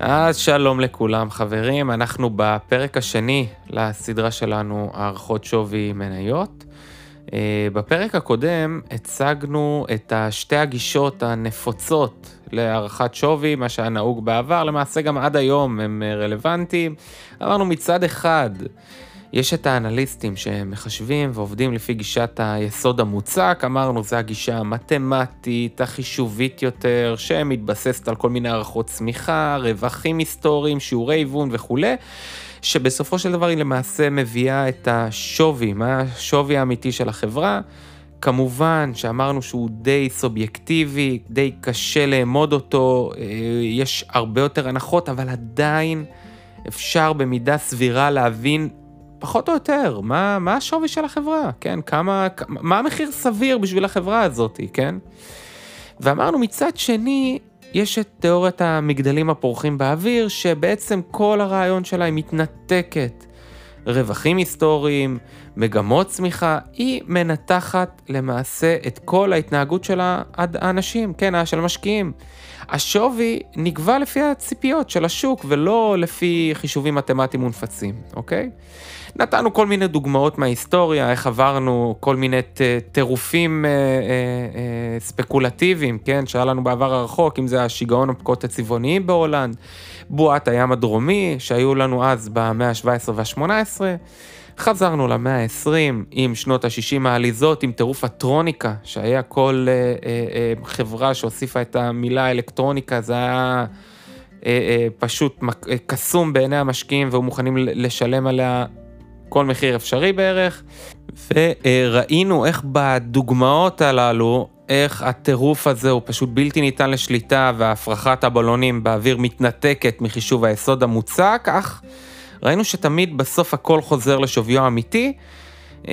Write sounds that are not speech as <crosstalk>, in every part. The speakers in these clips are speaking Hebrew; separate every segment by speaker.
Speaker 1: אז שלום לכולם חברים, אנחנו בפרק השני לסדרה שלנו הערכות שווי מניות. אה, בפרק הקודם הצגנו את שתי הגישות הנפוצות להערכת שווי, מה שהיה נהוג בעבר, למעשה גם עד היום הם רלוונטיים. אמרנו מצד אחד, יש את האנליסטים שמחשבים ועובדים לפי גישת היסוד המוצק, אמרנו זו הגישה המתמטית, החישובית יותר, שמתבססת על כל מיני הערכות צמיחה, רווחים היסטוריים, שיעורי היוון וכולי, שבסופו של דבר היא למעשה מביאה את השווי, מה השווי האמיתי של החברה. כמובן שאמרנו שהוא די סובייקטיבי, די קשה לאמוד אותו, אה, יש הרבה יותר הנחות, אבל עדיין אפשר במידה סבירה להבין פחות או יותר, מה, מה השווי של החברה, כן? כמה, מה המחיר סביר בשביל החברה הזאת, כן? ואמרנו מצד שני, יש את תיאוריית המגדלים הפורחים באוויר, שבעצם כל הרעיון שלה היא מתנתקת. רווחים היסטוריים, מגמות צמיחה, היא מנתחת למעשה את כל ההתנהגות של האנשים, כן, של המשקיעים. השווי נקבע לפי הציפיות של השוק ולא לפי חישובים מתמטיים מונפצים, אוקיי? נתנו כל מיני דוגמאות מההיסטוריה, איך עברנו כל מיני טירופים אה, אה, אה, ספקולטיביים, כן, שהיה לנו בעבר הרחוק, אם זה השיגעון הפקות הצבעוניים בהולנד, בועת הים הדרומי, שהיו לנו אז במאה ה-17 וה-18. חזרנו למאה ה-20 עם שנות ה-60 העליזות, עם טירוף הטרוניקה, שהיה כל אה, אה, אה, חברה שהוסיפה את המילה אלקטרוניקה, זה היה אה, אה, פשוט אה, קסום בעיני המשקיעים והיו מוכנים לשלם עליה כל מחיר אפשרי בערך, וראינו איך בדוגמאות הללו, איך הטירוף הזה הוא פשוט בלתי ניתן לשליטה והפרחת הבלונים באוויר מתנתקת מחישוב היסוד המוצק, אך ראינו שתמיד בסוף הכל חוזר לשוויו האמיתי. אמ,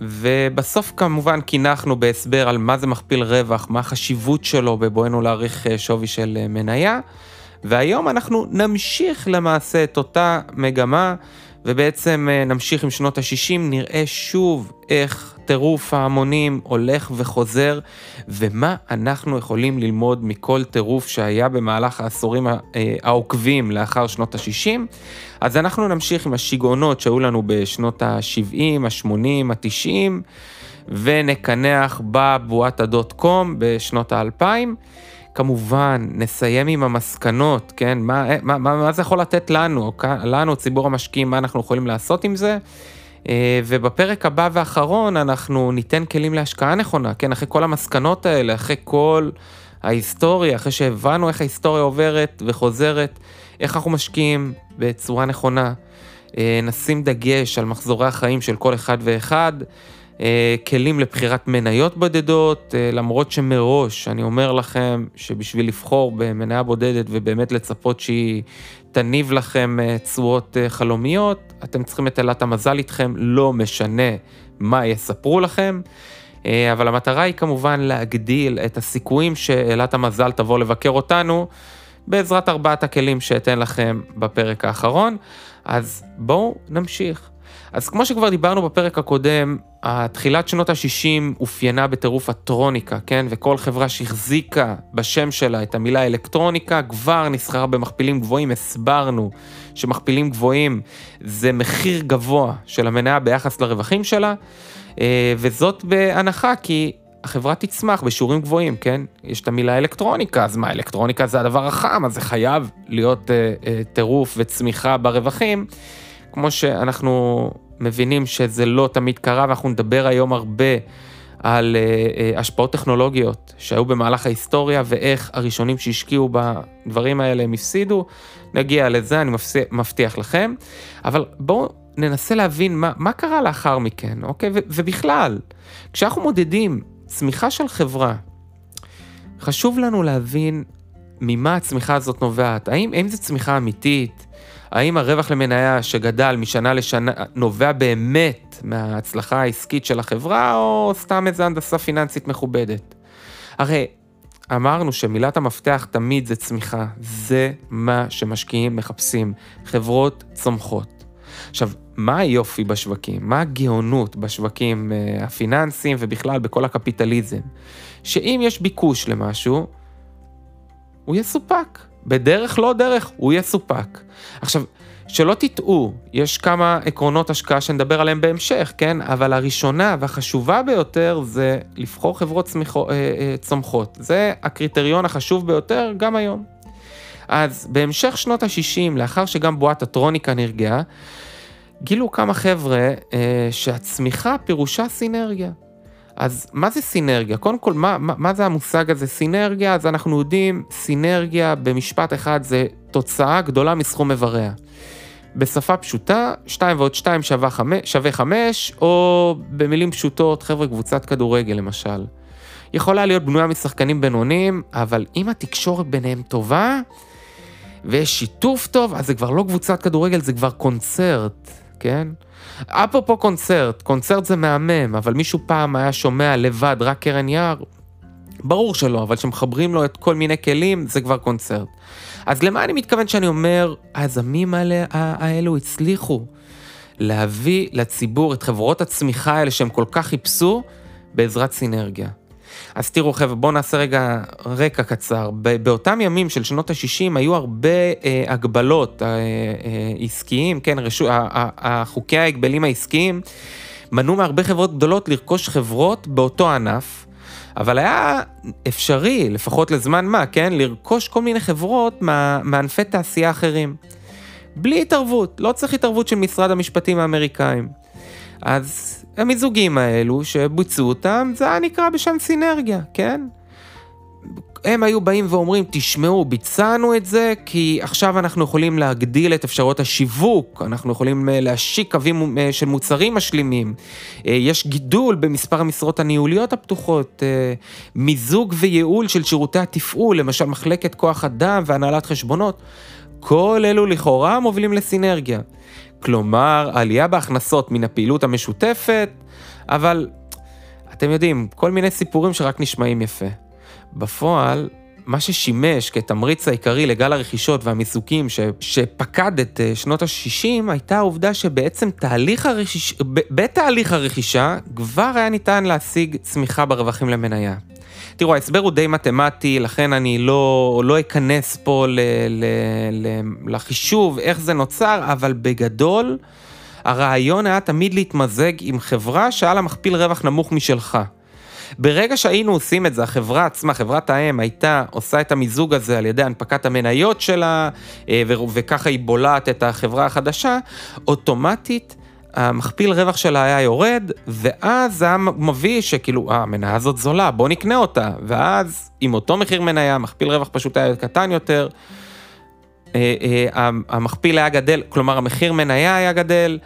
Speaker 1: ובסוף כמובן קינחנו בהסבר על מה זה מכפיל רווח, מה החשיבות שלו בבואנו להעריך אה, שווי של אה, מניה. והיום אנחנו נמשיך למעשה את אותה מגמה ובעצם אה, נמשיך עם שנות ה-60, נראה שוב איך טירוף ההמונים הולך וחוזר, ומה אנחנו יכולים ללמוד מכל טירוף שהיה במהלך העשורים אה, העוקבים לאחר שנות ה-60. אז אנחנו נמשיך עם השיגעונות שהיו לנו בשנות ה-70, ה-80, ה-90, ונקנח בבועת הדוט קום בשנות ה-2000. כמובן, נסיים עם המסקנות, כן? מה, מה, מה, מה זה יכול לתת לנו, לנו, ציבור המשקיעים, מה אנחנו יכולים לעשות עם זה? אה, ובפרק הבא ואחרון אנחנו ניתן כלים להשקעה נכונה, כן? אחרי כל המסקנות האלה, אחרי כל ההיסטוריה, אחרי שהבנו איך ההיסטוריה עוברת וחוזרת, איך אנחנו משקיעים בצורה נכונה. אה, נשים דגש על מחזורי החיים של כל אחד ואחד. אה, כלים לבחירת מניות בודדות, אה, למרות שמראש אני אומר לכם שבשביל לבחור במניה בודדת ובאמת לצפות שהיא תניב לכם אה, תשואות חלומיות, אתם צריכים את אלת המזל איתכם, לא משנה מה יספרו לכם. אבל המטרה היא כמובן להגדיל את הסיכויים שאלת המזל תבוא לבקר אותנו בעזרת ארבעת הכלים שאתן לכם בפרק האחרון. אז בואו נמשיך. אז כמו שכבר דיברנו בפרק הקודם, תחילת שנות ה-60 אופיינה בטירוף הטרוניקה, כן? וכל חברה שהחזיקה בשם שלה את המילה אלקטרוניקה כבר נסחרה במכפילים גבוהים. הסברנו שמכפילים גבוהים זה מחיר גבוה של המניה ביחס לרווחים שלה, אה, וזאת בהנחה כי החברה תצמח בשיעורים גבוהים, כן? יש את המילה אלקטרוניקה, אז מה, אלקטרוניקה זה הדבר החם, אז זה חייב להיות אה, אה, טירוף וצמיחה ברווחים. כמו שאנחנו מבינים שזה לא תמיד קרה, ואנחנו נדבר היום הרבה על uh, uh, השפעות טכנולוגיות שהיו במהלך ההיסטוריה ואיך הראשונים שהשקיעו בדברים האלה הם הפסידו. נגיע לזה, אני מבטיח לכם. אבל בואו ננסה להבין מה, מה קרה לאחר מכן, אוקיי? ו- ובכלל, כשאנחנו מודדים צמיחה של חברה, חשוב לנו להבין ממה הצמיחה הזאת נובעת. האם, האם זו צמיחה אמיתית? האם הרווח למניה שגדל משנה לשנה נובע באמת מההצלחה העסקית של החברה, או סתם איזה הנדסה פיננסית מכובדת? הרי אמרנו שמילת המפתח תמיד זה צמיחה, זה מה שמשקיעים מחפשים, חברות צומחות. עכשיו, מה היופי בשווקים? מה הגאונות בשווקים אה, הפיננסיים ובכלל בכל הקפיטליזם? שאם יש ביקוש למשהו, הוא יסופק. בדרך לא דרך, הוא יסופק. עכשיו, שלא תטעו, יש כמה עקרונות השקעה שנדבר עליהם בהמשך, כן? אבל הראשונה והחשובה ביותר זה לבחור חברות צמיחו, אה, אה, צומחות. זה הקריטריון החשוב ביותר גם היום. אז בהמשך שנות ה-60, לאחר שגם בועת הטרוניקה נרגעה, גילו כמה חבר'ה אה, שהצמיחה פירושה סינרגיה. אז מה זה סינרגיה? קודם כל, מה, מה, מה זה המושג הזה סינרגיה? אז אנחנו יודעים, סינרגיה במשפט אחד זה תוצאה גדולה מסכום איבריה. בשפה פשוטה, 2 ועוד 2 שווה 5, שווה 5, או במילים פשוטות, חבר'ה, קבוצת כדורגל למשל. יכולה להיות בנויה משחקנים בינוניים, אבל אם התקשורת ביניהם טובה, ויש שיתוף טוב, אז זה כבר לא קבוצת כדורגל, זה כבר קונצרט, כן? אפרופו קונצרט, קונצרט זה מהמם, אבל מישהו פעם היה שומע לבד רק קרן יער? ברור שלא, אבל כשמחברים לו את כל מיני כלים, זה כבר קונצרט. אז למה אני מתכוון שאני אומר, היזמים האלו הצליחו להביא לציבור את חברות הצמיחה האלה שהם כל כך חיפשו, בעזרת סינרגיה. אז תראו חבר'ה, בואו נעשה רגע רקע קצר. באותם ימים של שנות ה-60 היו הרבה אה, הגבלות אה, אה, עסקיים, כן, רשו, החוקי ההגבלים העסקיים מנעו מהרבה חברות גדולות לרכוש חברות באותו ענף. אבל היה אפשרי, לפחות לזמן מה, כן, לרכוש כל מיני חברות מענפי תעשייה אחרים. בלי התערבות, לא צריך התערבות של משרד המשפטים האמריקאים. אז המיזוגים האלו שבוצעו אותם, זה היה נקרא בשם סינרגיה, כן? הם היו באים ואומרים, תשמעו, ביצענו את זה כי עכשיו אנחנו יכולים להגדיל את אפשרויות השיווק, אנחנו יכולים אה, להשיק קווים אה, של מוצרים משלימים, אה, יש גידול במספר המשרות הניהוליות הפתוחות, מיזוג וייעול של שירותי התפעול, למשל מחלקת כוח אדם והנהלת חשבונות, כל אלו לכאורה מובילים לסינרגיה. כלומר, עלייה בהכנסות מן הפעילות המשותפת, אבל אתם יודעים, כל מיני סיפורים שרק נשמעים יפה. בפועל, מה ששימש כתמריץ העיקרי לגל הרכישות והמיזוגים ש... שפקד את אה, שנות ה-60 הייתה העובדה שבעצם תהליך הרכיש... בתהליך הרכישה כבר היה ניתן להשיג צמיחה ברווחים למניה. תראו, ההסבר הוא די מתמטי, לכן אני לא, לא אכנס פה ל, ל, ל, לחישוב איך זה נוצר, אבל בגדול, הרעיון היה תמיד להתמזג עם חברה שהיה לה מכפיל רווח נמוך משלך. ברגע שהיינו עושים את זה, החברה עצמה, חברת האם, הייתה עושה את המיזוג הזה על ידי הנפקת המניות שלה, אה, וככה היא בולעת את החברה החדשה, אוטומטית המכפיל רווח שלה היה יורד, ואז היה מביא שכאילו, אה, המניה הזאת זולה, בוא נקנה אותה. ואז עם אותו מחיר מניה, מכפיל רווח פשוט היה קטן יותר, אה, אה, המכפיל היה גדל, כלומר המחיר מניה היה גדל.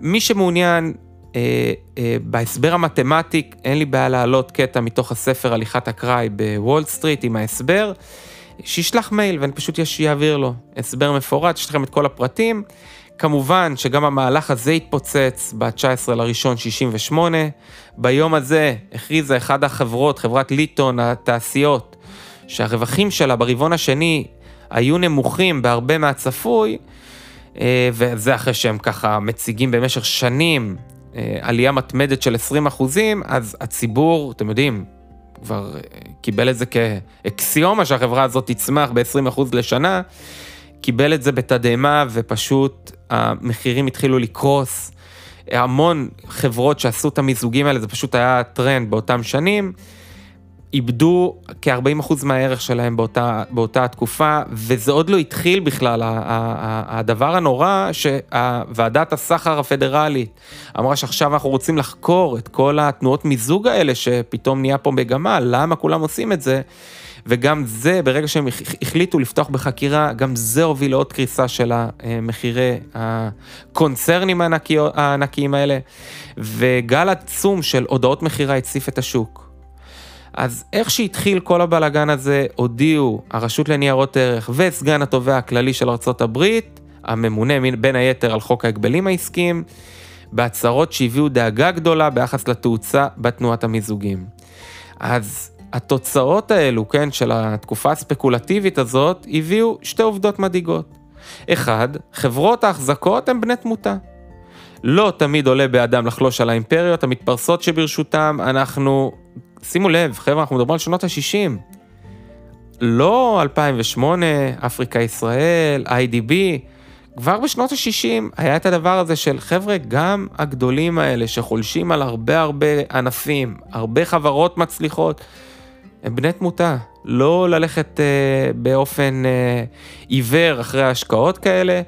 Speaker 1: מי שמעוניין אה, אה, בהסבר המתמטי, אין לי בעיה להעלות קטע מתוך הספר הליכה אקראית בוול סטריט עם ההסבר, שישלח מייל ואני פשוט אעביר לו הסבר מפורט, יש לכם את כל הפרטים. כמובן שגם המהלך הזה התפוצץ ב-19 בראשון 68. ביום הזה הכריזה אחת החברות, חברת ליטון, התעשיות, שהרווחים שלה ברבעון השני היו נמוכים בהרבה מהצפוי, אה, וזה אחרי שהם ככה מציגים במשך שנים אה, עלייה מתמדת של 20 אחוזים, אז הציבור, אתם יודעים, כבר אה, קיבל את זה כאקסיומה שהחברה הזאת תצמח ב-20 אחוז לשנה, קיבל את זה בתדהמה ופשוט המחירים התחילו לקרוס. המון חברות שעשו את המיזוגים האלה, זה פשוט היה טרנד באותם שנים. איבדו כ-40% מהערך שלהם באותה, באותה תקופה, וזה עוד לא התחיל בכלל. הדבר הנורא שוועדת הסחר הפדרלית אמרה שעכשיו אנחנו רוצים לחקור את כל התנועות מיזוג האלה, שפתאום נהיה פה מגמה, למה כולם עושים את זה. וגם זה, ברגע שהם החליטו לפתוח בחקירה, גם זה הוביל לעוד קריסה של המחירי הקונצרנים הענקיים האלה, וגל עצום של הודעות מכירה הציף את השוק. אז איך שהתחיל כל הבלגן הזה, הודיעו הרשות לניירות ערך וסגן התובע הכללי של ארה"ב, הממונה בין היתר על חוק ההגבלים העסקיים, בהצהרות שהביאו דאגה גדולה ביחס לתאוצה בתנועת המיזוגים. אז התוצאות האלו, כן, של התקופה הספקולטיבית הזאת, הביאו שתי עובדות מדאיגות. אחד, חברות ההחזקות הן בני תמותה. לא תמיד עולה באדם לחלוש על האימפריות המתפרסות שברשותם, אנחנו, שימו לב, חבר'ה, אנחנו מדברים על שנות ה-60. לא 2008, אפריקה ישראל, IDB, כבר בשנות ה-60 היה את הדבר הזה של חבר'ה, גם הגדולים האלה שחולשים על הרבה הרבה ענפים, הרבה חברות מצליחות, הם בני תמותה. לא ללכת אה, באופן אה, עיוור אחרי השקעות כאלה.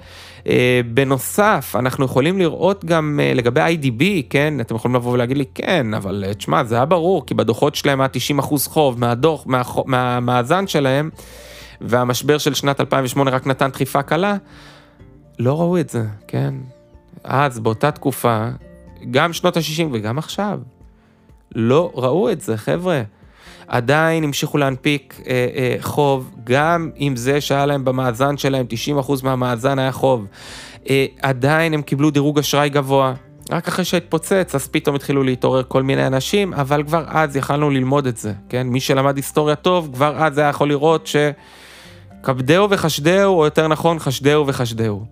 Speaker 1: אה, בנוסף, אנחנו יכולים לראות גם אה, לגבי IDB, כן, אתם יכולים לבוא ולהגיד לי, כן, אבל אה, תשמע, זה היה ברור, כי בדוחות שלהם היה 90 אחוז חוב מהדוח, מה, מהמאזן שלהם, והמשבר של שנת 2008 רק נתן דחיפה קלה. לא ראו את זה, כן? אז, באותה תקופה, גם שנות ה-60 וגם עכשיו, לא ראו את זה, חבר'ה. עדיין המשיכו להנפיק אה, אה, חוב, גם עם זה שהיה להם במאזן שלהם, 90% מהמאזן היה חוב. אה, עדיין הם קיבלו דירוג אשראי גבוה. רק אחרי שהתפוצץ, אז פתאום התחילו להתעורר כל מיני אנשים, אבל כבר אז יכלנו ללמוד את זה, כן? מי שלמד היסטוריה טוב, כבר אז היה יכול לראות שכבדהו וחשדהו, או יותר נכון, חשדהו וחשדהו.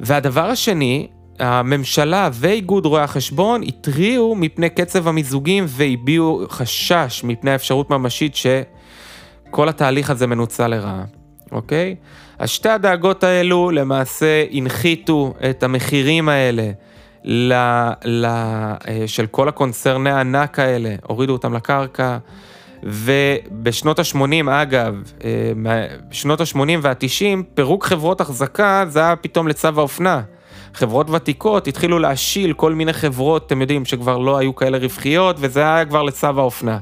Speaker 1: והדבר השני, הממשלה ואיגוד רואי החשבון התריעו מפני קצב המיזוגים והביעו חשש מפני האפשרות ממשית שכל התהליך הזה מנוצל לרעה, אוקיי? אז שתי הדאגות האלו למעשה הנחיתו את המחירים האלה ל, ל, אה, של כל הקונצרני הענק האלה, הורידו אותם לקרקע. ובשנות ה-80, אגב, בשנות ה-80 וה-90, פירוק חברות החזקה זה היה פתאום לצו האופנה. חברות ותיקות התחילו להשיל כל מיני חברות, אתם יודעים, שכבר לא היו כאלה רווחיות, וזה היה כבר לצו האופנה.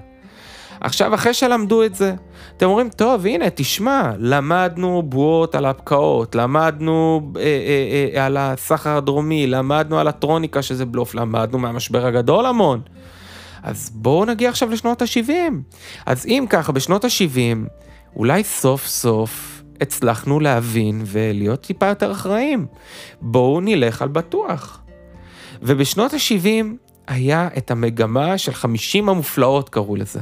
Speaker 1: עכשיו, אחרי שלמדו את זה, אתם אומרים, טוב, הנה, תשמע, למדנו בועות על הפקעות, למדנו אה, אה, אה, על הסחר הדרומי, למדנו על הטרוניקה שזה בלוף, למדנו מהמשבר הגדול המון. אז בואו נגיע עכשיו לשנות ה-70. אז אם ככה, בשנות ה-70, אולי סוף סוף הצלחנו להבין ולהיות טיפה יותר אחראים. בואו נלך על בטוח. ובשנות ה-70 היה את המגמה של 50 המופלאות, קראו לזה.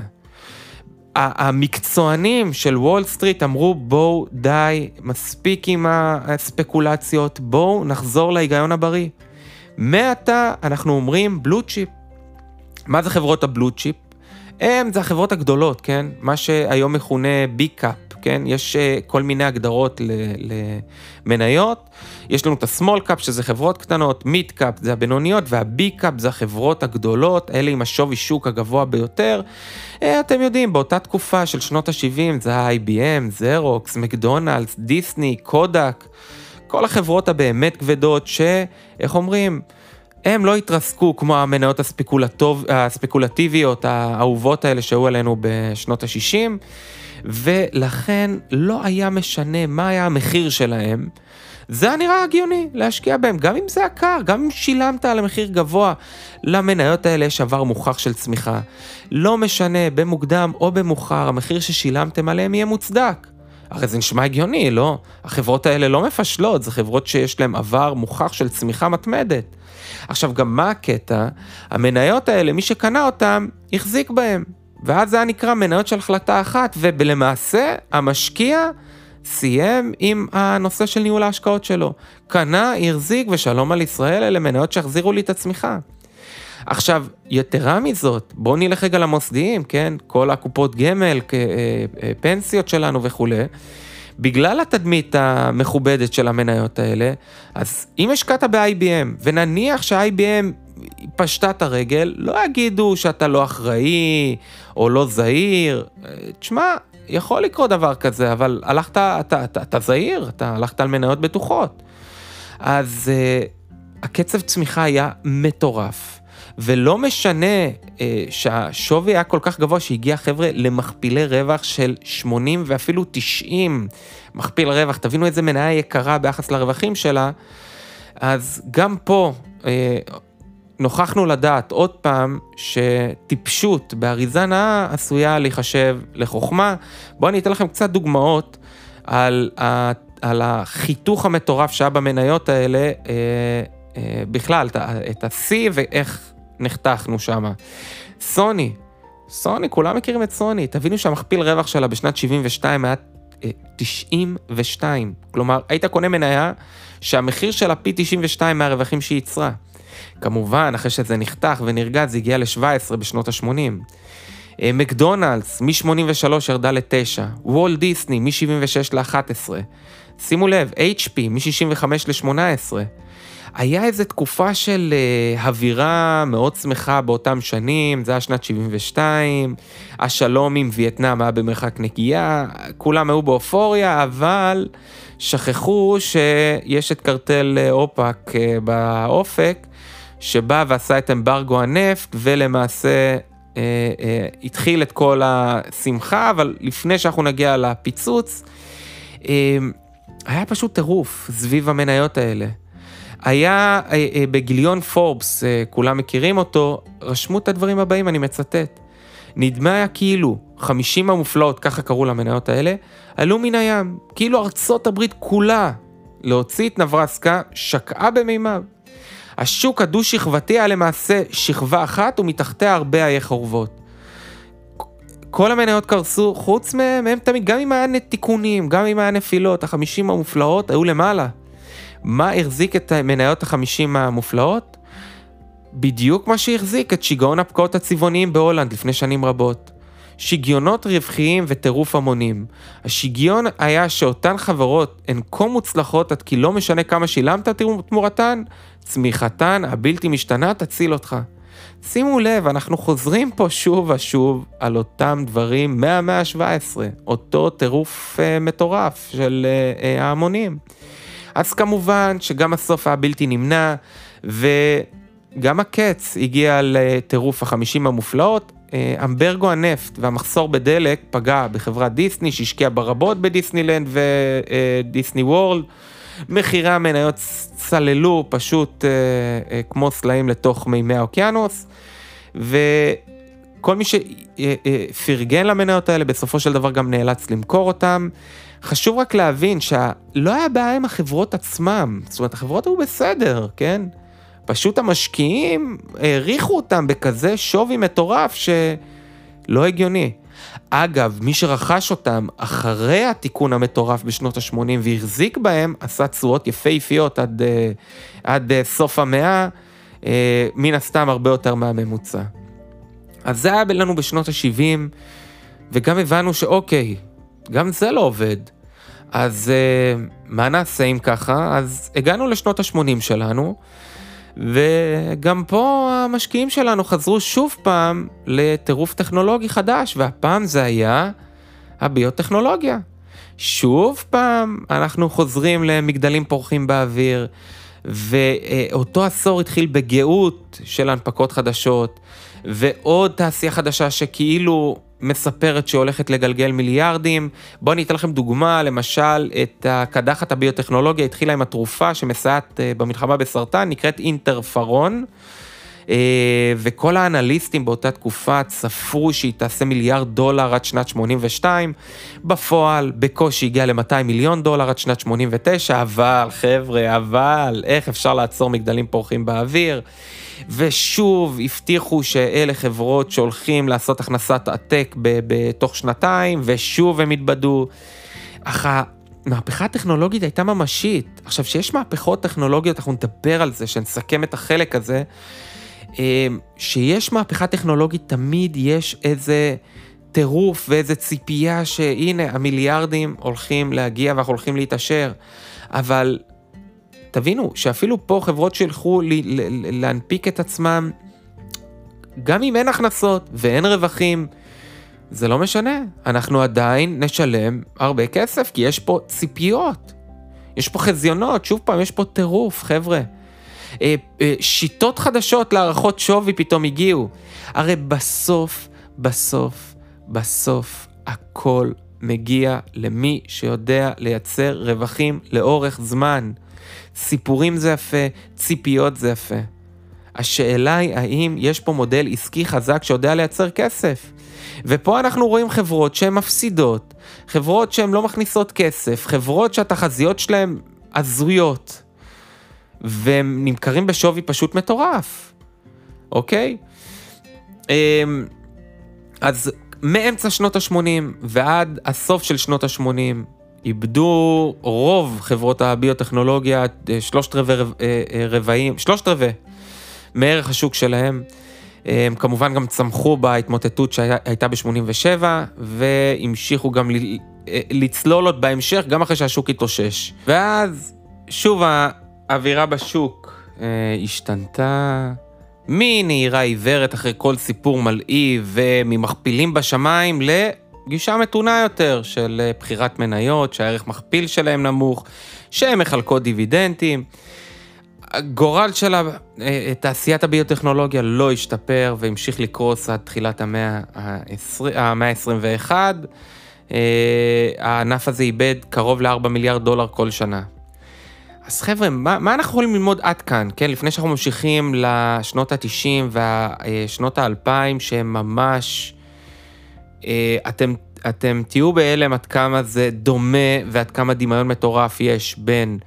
Speaker 1: המקצוענים של וול סטריט אמרו בואו די, מספיק עם הספקולציות, בואו נחזור להיגיון הבריא. מעתה אנחנו אומרים blue chip. מה זה חברות הבלו צ'יפ? הם זה החברות הגדולות, כן? מה שהיום מכונה big cap, כן? יש uh, כל מיני הגדרות למניות. יש לנו את ה-small cap שזה חברות קטנות, mid cap זה הבינוניות וה-b cap זה החברות הגדולות, אלה עם השווי שוק הגבוה ביותר. Uh, אתם יודעים, באותה תקופה של שנות ה-70 זה ה-IBM, זרוקס, מקדונלדס, דיסני, קודק, כל החברות הבאמת כבדות ש... איך אומרים? הם לא התרסקו כמו המניות הספקולטיביות האהובות האלה שהיו עלינו בשנות ה-60, ולכן לא היה משנה מה היה המחיר שלהם. זה היה נראה הגיוני להשקיע בהם, גם אם זה יקר, גם אם שילמת על המחיר גבוה. למניות האלה יש עבר מוכח של צמיחה. לא משנה, במוקדם או במאוחר, המחיר ששילמתם עליהם יהיה מוצדק. הרי זה נשמע הגיוני, לא? החברות האלה לא מפשלות, זה חברות שיש להן עבר מוכח של צמיחה מתמדת. עכשיו, גם מה הקטע? המניות האלה, מי שקנה אותן, החזיק בהן. ואז זה היה נקרא מניות של החלטה אחת, ולמעשה המשקיע סיים עם הנושא של ניהול ההשקעות שלו. קנה, החזיק ושלום על ישראל, אלה מניות שהחזירו לי את הצמיחה. עכשיו, יתרה מזאת, בואו נלך רגע למוסדיים, כן? כל הקופות גמל, אה, אה, פנסיות שלנו וכולי. בגלל התדמית המכובדת של המניות האלה, אז אם השקעת ב-IBM, ונניח שה-IBM פשטה את הרגל, לא יגידו שאתה לא אחראי או לא זהיר. תשמע, יכול לקרות דבר כזה, אבל הלכת, אתה, אתה, אתה, אתה זהיר, אתה הלכת על מניות בטוחות. אז uh, הקצב צמיחה היה מטורף. ולא משנה אה, שהשווי היה כל כך גבוה שהגיע חבר'ה למכפילי רווח של 80 ואפילו 90 מכפיל רווח, תבינו איזה מניה יקרה ביחס לרווחים שלה, אז גם פה אה, נוכחנו לדעת עוד פעם שטיפשות באריזה נאה עשויה להיחשב לחוכמה. בואו אני אתן לכם קצת דוגמאות על, ה, על החיתוך המטורף שהיה במניות האלה, אה, אה, בכלל, את השיא ואיך נחתכנו שם. סוני, סוני, כולם מכירים את סוני, תבינו שהמכפיל רווח שלה בשנת 72 היה 92. אה, כלומר, היית קונה מניה שהמחיר שלה פי 92 מהרווחים שהיא ייצרה. כמובן, אחרי שזה נחתך ונרגע, זה הגיע ל-17 בשנות ה-80. אה, מקדונלדס, מ-83 ירדה ל-9, וול דיסני, מ-76 ל-11. שימו לב, HP, מ-65 ל-18. היה איזו תקופה של אווירה מאוד שמחה באותם שנים, זה היה שנת 72, השלום עם וייטנאם היה במרחק נקייה, כולם היו באופוריה, אבל שכחו שיש את קרטל אה, אופק uh, באופק, שבא ועשה את אמברגו הנפט, ולמעשה uh, uh, התחיל את כל השמחה, אבל לפני שאנחנו נגיע לפיצוץ, uh, היה פשוט טירוף סביב המניות האלה. היה אה, אה, בגיליון פורבס, אה, כולם מכירים אותו, רשמו את הדברים הבאים, אני מצטט. נדמה היה כאילו 50 המופלאות, ככה קראו למניות האלה, עלו מן הים, כאילו ארצות הברית כולה להוציא את נברסקה שקעה במימיו. השוק הדו-שכבתי היה למעשה שכבה אחת ומתחתיה הרבה איי חורבות. כל המניות קרסו, חוץ מהם, הם תמיד, גם אם היה תיקונים, גם אם היה נפילות, החמישים המופלאות היו למעלה. מה החזיק את מניות החמישים המופלאות? בדיוק מה שהחזיק את שיגעון הפקעות הצבעוניים בהולנד לפני שנים רבות. שיגיונות רווחיים וטירוף המונים. השיגיון היה שאותן חברות הן כה מוצלחות עד כי לא משנה כמה שילמת תמורתן, צמיחתן הבלתי משתנה תציל אותך. שימו לב, אנחנו חוזרים פה שוב ושוב על אותם דברים מהמאה ה-17, אותו טירוף אה, מטורף של אה, אה, ההמונים. אז כמובן שגם הסוף היה בלתי נמנע, וגם הקץ הגיע לטירוף החמישים המופלאות. אה, אמברגו הנפט והמחסור בדלק פגע בחברת דיסני שהשקיעה ברבות בדיסנילנד ודיסני וורלד. מחירי המניות צללו פשוט אה, אה, כמו סלעים לתוך מימי האוקיינוס, וכל מי שפרגן למניות האלה בסופו של דבר גם נאלץ למכור אותם. חשוב רק להבין שלא היה בעיה עם החברות עצמם, זאת אומרת החברות היו בסדר, כן? פשוט המשקיעים העריכו אותם בכזה שווי מטורף שלא הגיוני. אגב, מי שרכש אותם אחרי התיקון המטורף בשנות ה-80 והחזיק בהם, עשה תשואות יפהפיות עד, אה, עד אה, סוף המאה, אה, מן הסתם הרבה יותר מהממוצע. אז זה היה לנו בשנות ה-70, וגם הבנו שאוקיי, גם זה לא עובד. אז uh, מה נעשה אם ככה? אז הגענו לשנות ה-80 שלנו, וגם פה המשקיעים שלנו חזרו שוב פעם לטירוף טכנולוגי חדש, והפעם זה היה הביוטכנולוגיה. שוב פעם אנחנו חוזרים למגדלים פורחים באוויר, ואותו עשור התחיל בגאות של הנפקות חדשות, ועוד תעשייה חדשה שכאילו מספרת שהולכת לגלגל מיליארדים. בואו אני אתן לכם דוגמה, למשל, את הקדחת הביוטכנולוגיה התחילה עם התרופה שמסייעת אה, במלחמה בסרטן, נקראת אינטרפרון. אה, וכל האנליסטים באותה תקופה צפו שהיא תעשה מיליארד דולר עד שנת 82, בפועל בקושי הגיע ל-200 מיליון דולר עד שנת 89, אבל חבר'ה, אבל איך אפשר לעצור מגדלים פורחים באוויר? ושוב הבטיחו שאלה חברות שהולכים לעשות הכנסת עתק בתוך שנתיים, ושוב הם התבדו. אך המהפכה הטכנולוגית הייתה ממשית. עכשיו, שיש מהפכות טכנולוגיות, אנחנו נדבר על זה, שנסכם את החלק הזה. אמ, שיש מהפכה טכנולוגית, תמיד יש איזה טירוף ואיזה ציפייה שהנה, המיליארדים הולכים להגיע ואנחנו הולכים להתעשר. אבל תבינו שאפילו פה חברות שילכו להנפיק את עצמם, גם אם אין הכנסות ואין רווחים, זה לא משנה, אנחנו עדיין נשלם הרבה כסף, כי יש פה ציפיות, יש פה חזיונות, שוב פעם, יש פה טירוף, חבר'ה. אה, אה, שיטות חדשות להערכות שווי פתאום הגיעו. הרי בסוף, בסוף, בסוף, הכל מגיע למי שיודע לייצר רווחים לאורך זמן. סיפורים זה יפה, ציפיות זה יפה. השאלה היא האם יש פה מודל עסקי חזק שיודע לייצר כסף. ופה אנחנו רואים חברות שהן מפסידות, חברות שהן לא מכניסות כסף, חברות שהתחזיות שלהן הזויות. והם נמכרים בשווי פשוט מטורף, אוקיי? אמ, אז מאמצע שנות ה-80 ועד הסוף של שנות ה-80 איבדו רוב חברות הביוטכנולוגיה, שלושת רבעי אה, אה, רבעים, שלושת רבעי מערך השוק שלהם. הם כמובן גם צמחו בהתמוטטות שהייתה ב-87, והמשיכו גם לצלול עוד בהמשך, גם אחרי שהשוק התאושש. ואז, שוב, האווירה בשוק אה, השתנתה. מנהירה עיוורת אחרי כל סיפור מלאיב וממכפילים בשמיים לגישה מתונה יותר של אה, בחירת מניות, שהערך מכפיל שלהם נמוך, שהן מחלקות דיבידנדים. הגורל של אה, תעשיית הביוטכנולוגיה לא השתפר והמשיך לקרוס עד תחילת המאה ה-21. אה, הענף הזה איבד קרוב ל-4 מיליארד דולר כל שנה. אז חבר'ה, מה, מה אנחנו יכולים ללמוד עד כאן, כן? לפני שאנחנו ממשיכים לשנות ה-90 ושנות ה-2000, שהם ממש... אה, אתם, אתם תהיו בהלם עד כמה זה דומה ועד כמה דמיון מטורף יש בין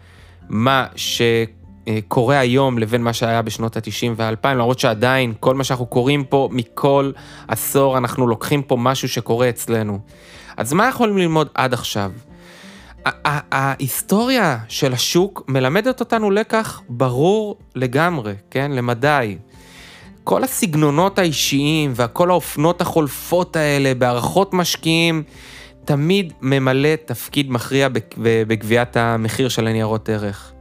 Speaker 1: מה שקורה היום לבין מה שהיה בשנות ה-90 וה-2000, למרות שעדיין כל מה שאנחנו קוראים פה, מכל עשור אנחנו לוקחים פה משהו שקורה אצלנו. אז מה יכולים ללמוד עד עכשיו? ההיסטוריה של השוק מלמדת אותנו לקח ברור לגמרי, כן? למדי. כל הסגנונות האישיים וכל האופנות החולפות האלה בהערכות משקיעים, תמיד ממלא תפקיד מכריע בגביית המחיר של הניירות ערך.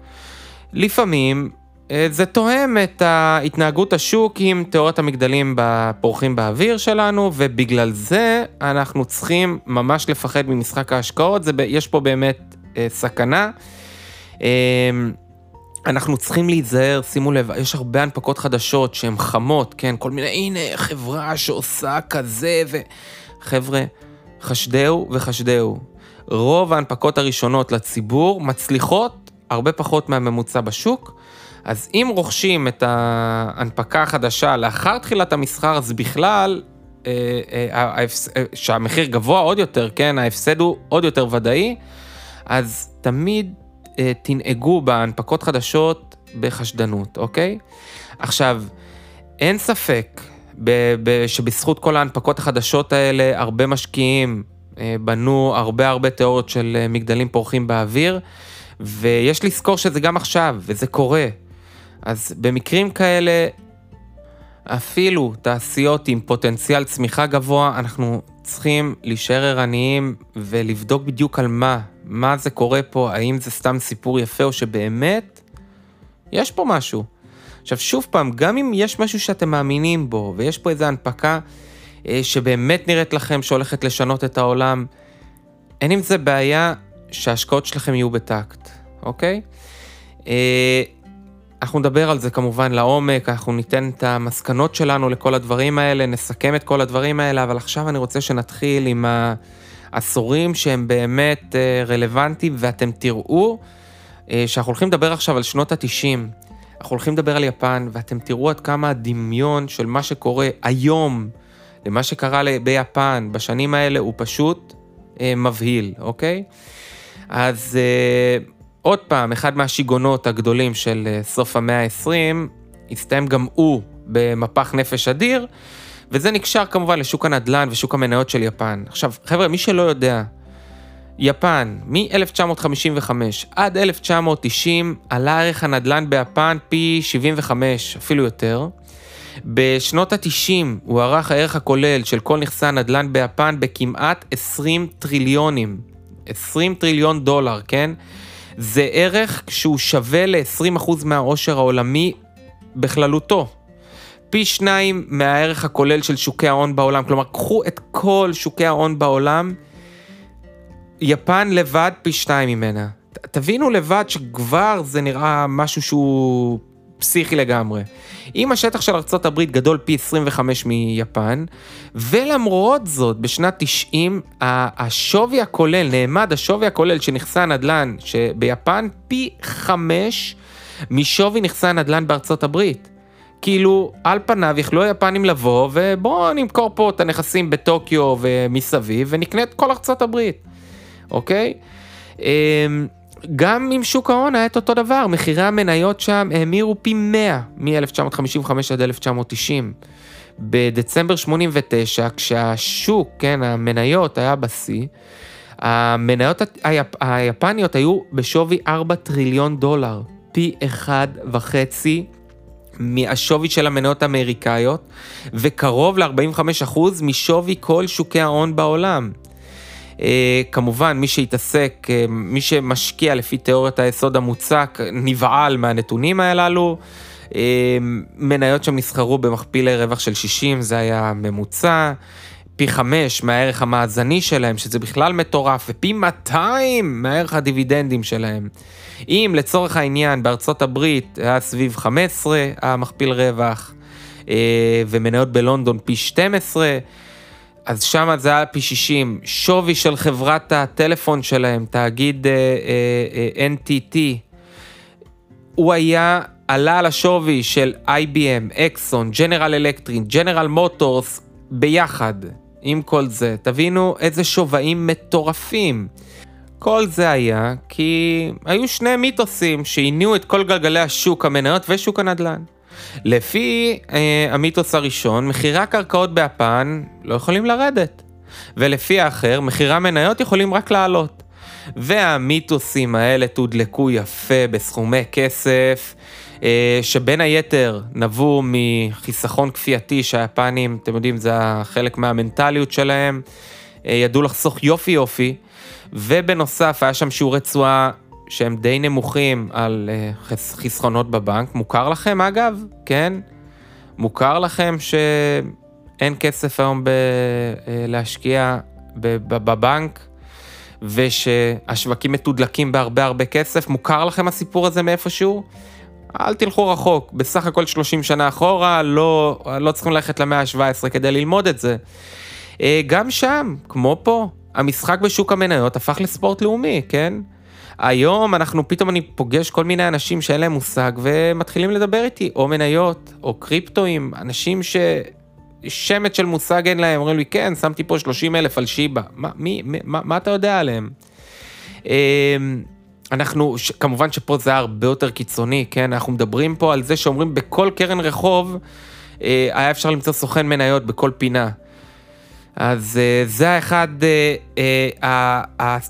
Speaker 1: לפעמים אה, זה תואם את התנהגות השוק עם תיאוריית המגדלים פורחים באוויר שלנו, ובגלל זה אנחנו צריכים ממש לפחד ממשחק ההשקעות, זה, יש פה באמת אה, סכנה. אה, אנחנו צריכים להיזהר, שימו לב, יש הרבה הנפקות חדשות שהן חמות, כן? כל מיני, הנה, חברה שעושה כזה ו... חבר'ה, חשדהו וחשדהו. רוב ההנפקות הראשונות לציבור מצליחות הרבה פחות מהממוצע בשוק. אז אם רוכשים את ההנפקה החדשה לאחר תחילת המסחר, אז בכלל, אה, אה, אה, שהמחיר גבוה עוד יותר, כן, ההפסד הוא עוד יותר ודאי, אז תמיד תנהגו בהנפקות חדשות בחשדנות, אוקיי? עכשיו, אין ספק שבזכות כל ההנפקות החדשות האלה, הרבה משקיעים בנו הרבה הרבה תיאוריות של מגדלים פורחים באוויר, ויש לזכור שזה גם עכשיו, וזה קורה. אז במקרים כאלה, אפילו תעשיות עם פוטנציאל צמיחה גבוה, אנחנו צריכים להישאר ערניים ולבדוק בדיוק על מה, מה זה קורה פה, האם זה סתם סיפור יפה או שבאמת יש פה משהו. עכשיו שוב פעם, גם אם יש משהו שאתם מאמינים בו ויש פה איזו הנפקה אה, שבאמת נראית לכם שהולכת לשנות את העולם, אין עם זה בעיה שההשקעות שלכם יהיו בטקט, אוקיי? אה, אנחנו נדבר על זה כמובן לעומק, אנחנו ניתן את המסקנות שלנו לכל הדברים האלה, נסכם את כל הדברים האלה, אבל עכשיו אני רוצה שנתחיל עם העשורים שהם באמת אה, רלוונטיים, ואתם תראו אה, שאנחנו הולכים לדבר עכשיו על שנות ה-90, אנחנו הולכים לדבר על יפן, ואתם תראו עד כמה הדמיון של מה שקורה היום למה שקרה ביפן בשנים האלה הוא פשוט אה, מבהיל, אוקיי? אז... עוד פעם, אחד מהשיגעונות הגדולים של אה, סוף המאה ה-20, הסתיים גם הוא במפח נפש אדיר, וזה נקשר כמובן לשוק הנדל"ן ושוק המניות של יפן. עכשיו, חבר'ה, מי שלא יודע, יפן, מ-1955 עד 1990 עלה ערך הנדל"ן ביפן פי 75, אפילו יותר. בשנות ה-90 הוערך הערך הכולל של כל נכסי הנדל"ן ביפן בכמעט 20 טריליונים. 20 טריליון דולר, כן? זה ערך שהוא שווה ל-20% מהעושר העולמי בכללותו. פי שניים מהערך הכולל של שוקי ההון בעולם. כלומר, קחו את כל שוקי ההון בעולם, יפן לבד פי שניים ממנה. תבינו לבד שכבר זה נראה משהו שהוא פסיכי לגמרי. אם השטח של ארה"ב גדול פי 25 מיפן, ולמרות זאת, בשנת 90, השווי הכולל, נעמד השווי הכולל של נכסי הנדל"ן שביפן פי 5 משווי נכסי הנדל"ן בארצות הברית. כאילו, על פניו יכלו היפנים לבוא ובואו נמכור פה את הנכסים בטוקיו ומסביב ונקנה את כל ארצות הברית, אוקיי? גם עם שוק ההון היה את אותו דבר, מחירי המניות שם האמירו פי 100 מ-1955 עד 1990. בדצמבר 89, כשהשוק, כן, המניות היה בשיא, המניות היפ... היפניות היו בשווי 4 טריליון דולר, פי אחד וחצי מהשווי של המניות האמריקאיות, וקרוב ל-45% משווי כל שוקי ההון בעולם. Uh, כמובן, מי שהתעסק, uh, מי שמשקיע לפי תיאוריית היסוד המוצק, נבעל מהנתונים הללו. Uh, מניות שם נסחרו במכפילי רווח של 60, זה היה ממוצע. פי 5 מהערך המאזני שלהם, שזה בכלל מטורף, ופי 200 מהערך הדיבידנדים שלהם. אם לצורך העניין בארצות הברית היה סביב 15 המכפיל רווח, ומניות בלונדון פי 12, אז שם זה היה פי 60. שווי של חברת הטלפון שלהם, תאגיד uh, uh, uh, NTT, הוא היה, עלה על השווי של IBM, אקסון, ג'נרל אלקטרין, ג'נרל מוטורס, ביחד, עם כל זה. תבינו איזה שווים מטורפים. כל זה היה כי היו שני מיתוסים שהניעו את כל גלגלי השוק, המניות ושוק הנדל"ן. לפי אה, המיתוס הראשון, מחירי הקרקעות ביפן לא יכולים לרדת. ולפי האחר, מחירי המניות יכולים רק לעלות. והמיתוסים האלה תודלקו יפה בסכומי כסף, אה, שבין היתר נבעו מחיסכון כפייתי שהיפנים, אתם יודעים, זה חלק מהמנטליות שלהם, אה, ידעו לחסוך יופי יופי, ובנוסף היה שם שיעורי תשואה שהם די נמוכים על uh, חסכונות בבנק. מוכר לכם אגב, כן? מוכר לכם שאין כסף היום ב- uh, להשקיע בבנק ושהשווקים מתודלקים בהרבה הרבה כסף? מוכר לכם הסיפור הזה מאיפשהו? אל תלכו רחוק, בסך הכל 30 שנה אחורה, לא, לא צריכים ללכת למאה ה-17 כדי ללמוד את זה. Uh, גם שם, כמו פה, המשחק בשוק המניות הפך לספורט לאומי, כן? היום אנחנו, פתאום אני פוגש כל מיני אנשים שאין להם מושג ומתחילים לדבר איתי, או מניות, או קריפטואים, אנשים ששמץ של מושג אין להם, אומרים לי, כן, שמתי פה 30 אלף על שיבא, מה, מי, מה, מה אתה יודע עליהם? אמ, אנחנו, כמובן שפה זה הרבה יותר קיצוני, כן? אנחנו מדברים פה על זה שאומרים בכל קרן רחוב, אה, היה אפשר למצוא סוכן מניות בכל פינה. אז uh, זה האחד, uh, uh,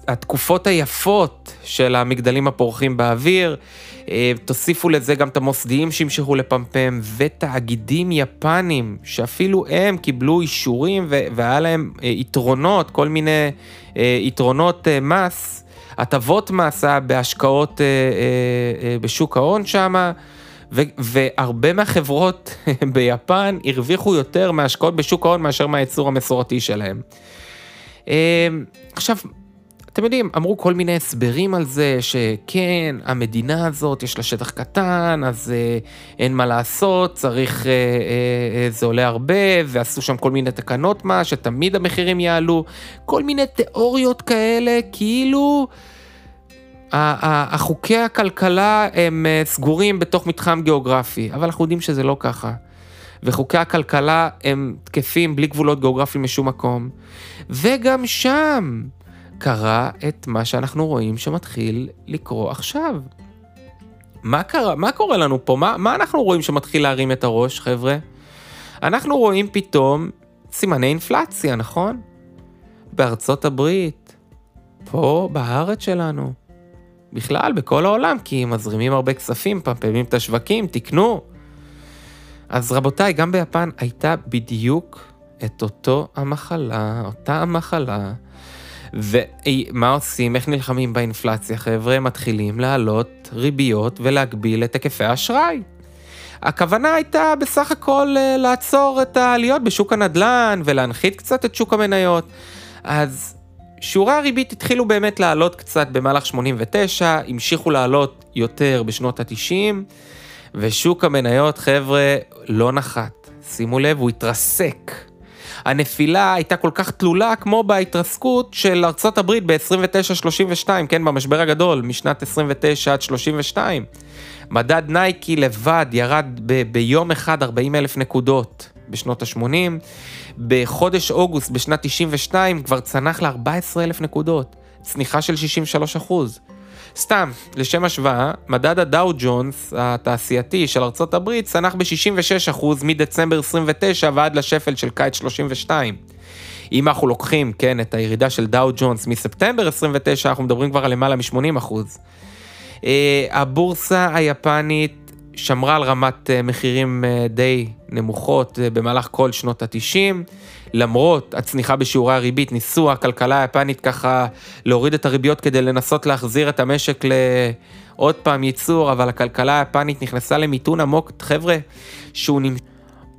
Speaker 1: התקופות היפות של המגדלים הפורחים באוויר. תוסיפו לזה גם את המוסדיים שהמשכו לפמפם, ותאגידים יפנים, שאפילו הם קיבלו אישורים והיה להם יתרונות, כל מיני יתרונות מס, הטבות מס בהשקעות בשוק ההון שמה. והרבה מהחברות <laughs> ביפן הרוויחו יותר מהשקעות בשוק ההון מאשר מהייצור המסורתי שלהם. אמ, עכשיו, אתם יודעים, אמרו כל מיני הסברים על זה, שכן, המדינה הזאת, יש לה שטח קטן, אז אה, אין מה לעשות, צריך, אה, אה, זה עולה הרבה, ועשו שם כל מיני תקנות מה, שתמיד המחירים יעלו, כל מיני תיאוריות כאלה, כאילו... החוקי הכלכלה הם אה, סגורים בתוך מתחם גיאוגרפי, אבל אנחנו יודעים שזה לא ככה. וחוקי הכלכלה הם תקפים בלי גבולות גיאוגרפיים משום מקום. וגם שם קרה את מה שאנחנו רואים שמתחיל לקרות עכשיו. מה קרה? מה קורה לנו פה? מה, מה אנחנו רואים שמתחיל להרים את הראש, חבר'ה? אנחנו רואים פתאום סימני אינפלציה, נכון? בארצות הברית, פה בארץ שלנו. בכלל, בכל העולם, כי מזרימים הרבה כספים, פעמים את השווקים, תקנו. אז רבותיי, גם ביפן הייתה בדיוק את אותו המחלה, אותה המחלה. ומה עושים? איך נלחמים באינפלציה? חבר'ה, מתחילים להעלות ריביות ולהגביל את היקפי האשראי. הכוונה הייתה בסך הכל אה, לעצור את העליות בשוק הנדל"ן ולהנחית קצת את שוק המניות. אז שיעורי הריבית התחילו באמת לעלות קצת במהלך 89, המשיכו לעלות יותר בשנות ה-90, ושוק המניות, חבר'ה, לא נחת. שימו לב, הוא התרסק. הנפילה הייתה כל כך תלולה כמו בהתרסקות של ארצות הברית ב-29-32, כן, במשבר הגדול, משנת 29 עד 32. מדד נייקי לבד ירד ב- ביום אחד 40 אלף נקודות בשנות ה-80. בחודש אוגוסט בשנת 92 כבר צנח ל-14,000 נקודות, צניחה של 63 אחוז. סתם, לשם השוואה, מדד הדאו ג'ונס התעשייתי של ארצות הברית צנח ב-66% מדצמבר 29 ועד לשפל של קיץ 32. אם אנחנו לוקחים, כן, את הירידה של דאו ג'ונס מספטמבר 29, אנחנו מדברים כבר על למעלה מ-80%. Uh, הבורסה היפנית שמרה על רמת מחירים די נמוכות במהלך כל שנות התשעים. למרות הצניחה בשיעורי הריבית, ניסו הכלכלה היפנית ככה להוריד את הריביות כדי לנסות להחזיר את המשק לעוד פעם ייצור, אבל הכלכלה היפנית נכנסה למיתון עמוק, חבר'ה, שהוא נמצא...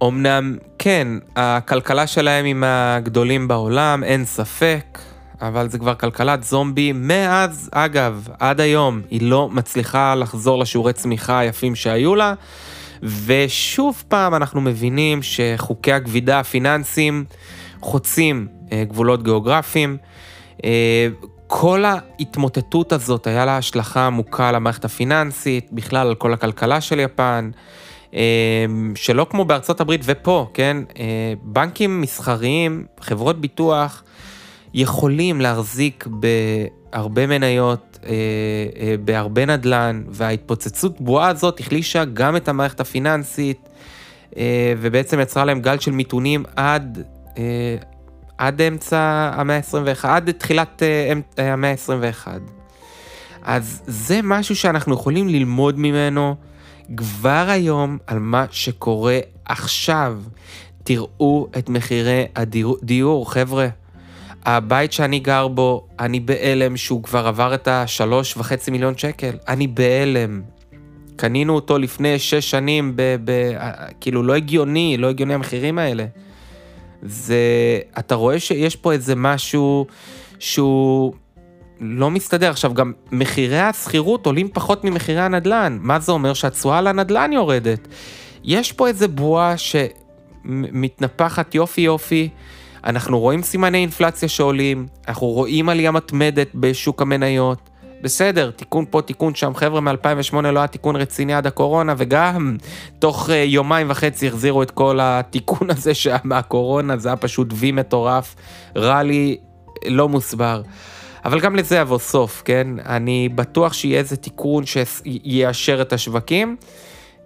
Speaker 1: אמנם, כן, הכלכלה שלהם עם הגדולים בעולם, אין ספק, אבל זה כבר כלכלת זומבי. מאז, אגב, עד היום, היא לא מצליחה לחזור לשיעורי צמיחה היפים שהיו לה. ושוב פעם אנחנו מבינים שחוקי הכבידה הפיננסיים חוצים אה, גבולות גיאוגרפיים. אה, כל ההתמוטטות הזאת היה לה השלכה עמוקה על המערכת הפיננסית, בכלל על כל הכלכלה של יפן, אה, שלא כמו בארצות הברית ופה, כן? בנקים מסחריים, חברות ביטוח, יכולים להחזיק בהרבה מניות, אה, אה, בהרבה נדל"ן, וההתפוצצות בועה הזאת החלישה גם את המערכת הפיננסית, אה, ובעצם יצרה להם גל של מיתונים עד, אה, עד אמצע המאה ה-21, עד תחילת אה, אה המאה ה-21. אז זה משהו שאנחנו יכולים ללמוד ממנו כבר היום על מה שקורה עכשיו. תראו את מחירי הדיור, חבר'ה. הבית שאני גר בו, אני בהלם שהוא כבר עבר את השלוש וחצי מיליון שקל. אני בהלם. קנינו אותו לפני שש שנים, ב, ב, כאילו לא הגיוני, לא הגיוני המחירים האלה. זה, אתה רואה שיש פה איזה משהו שהוא לא מסתדר. עכשיו, גם מחירי השכירות עולים פחות ממחירי הנדל"ן. מה זה אומר? שהתשואה על הנדל"ן יורדת. יש פה איזה בועה שמתנפחת יופי יופי. אנחנו רואים סימני אינפלציה שעולים, אנחנו רואים עלייה מתמדת בשוק המניות. בסדר, תיקון פה, תיקון שם, חבר'ה מ-2008 לא היה תיקון רציני עד הקורונה, וגם תוך uh, יומיים וחצי החזירו את כל התיקון <laughs> הזה שהיה מהקורונה, זה היה פשוט וי מטורף, רע לי, לא מוסבר. אבל גם לזה יבוא סוף, כן? אני בטוח שיהיה איזה תיקון שיאשר את השווקים.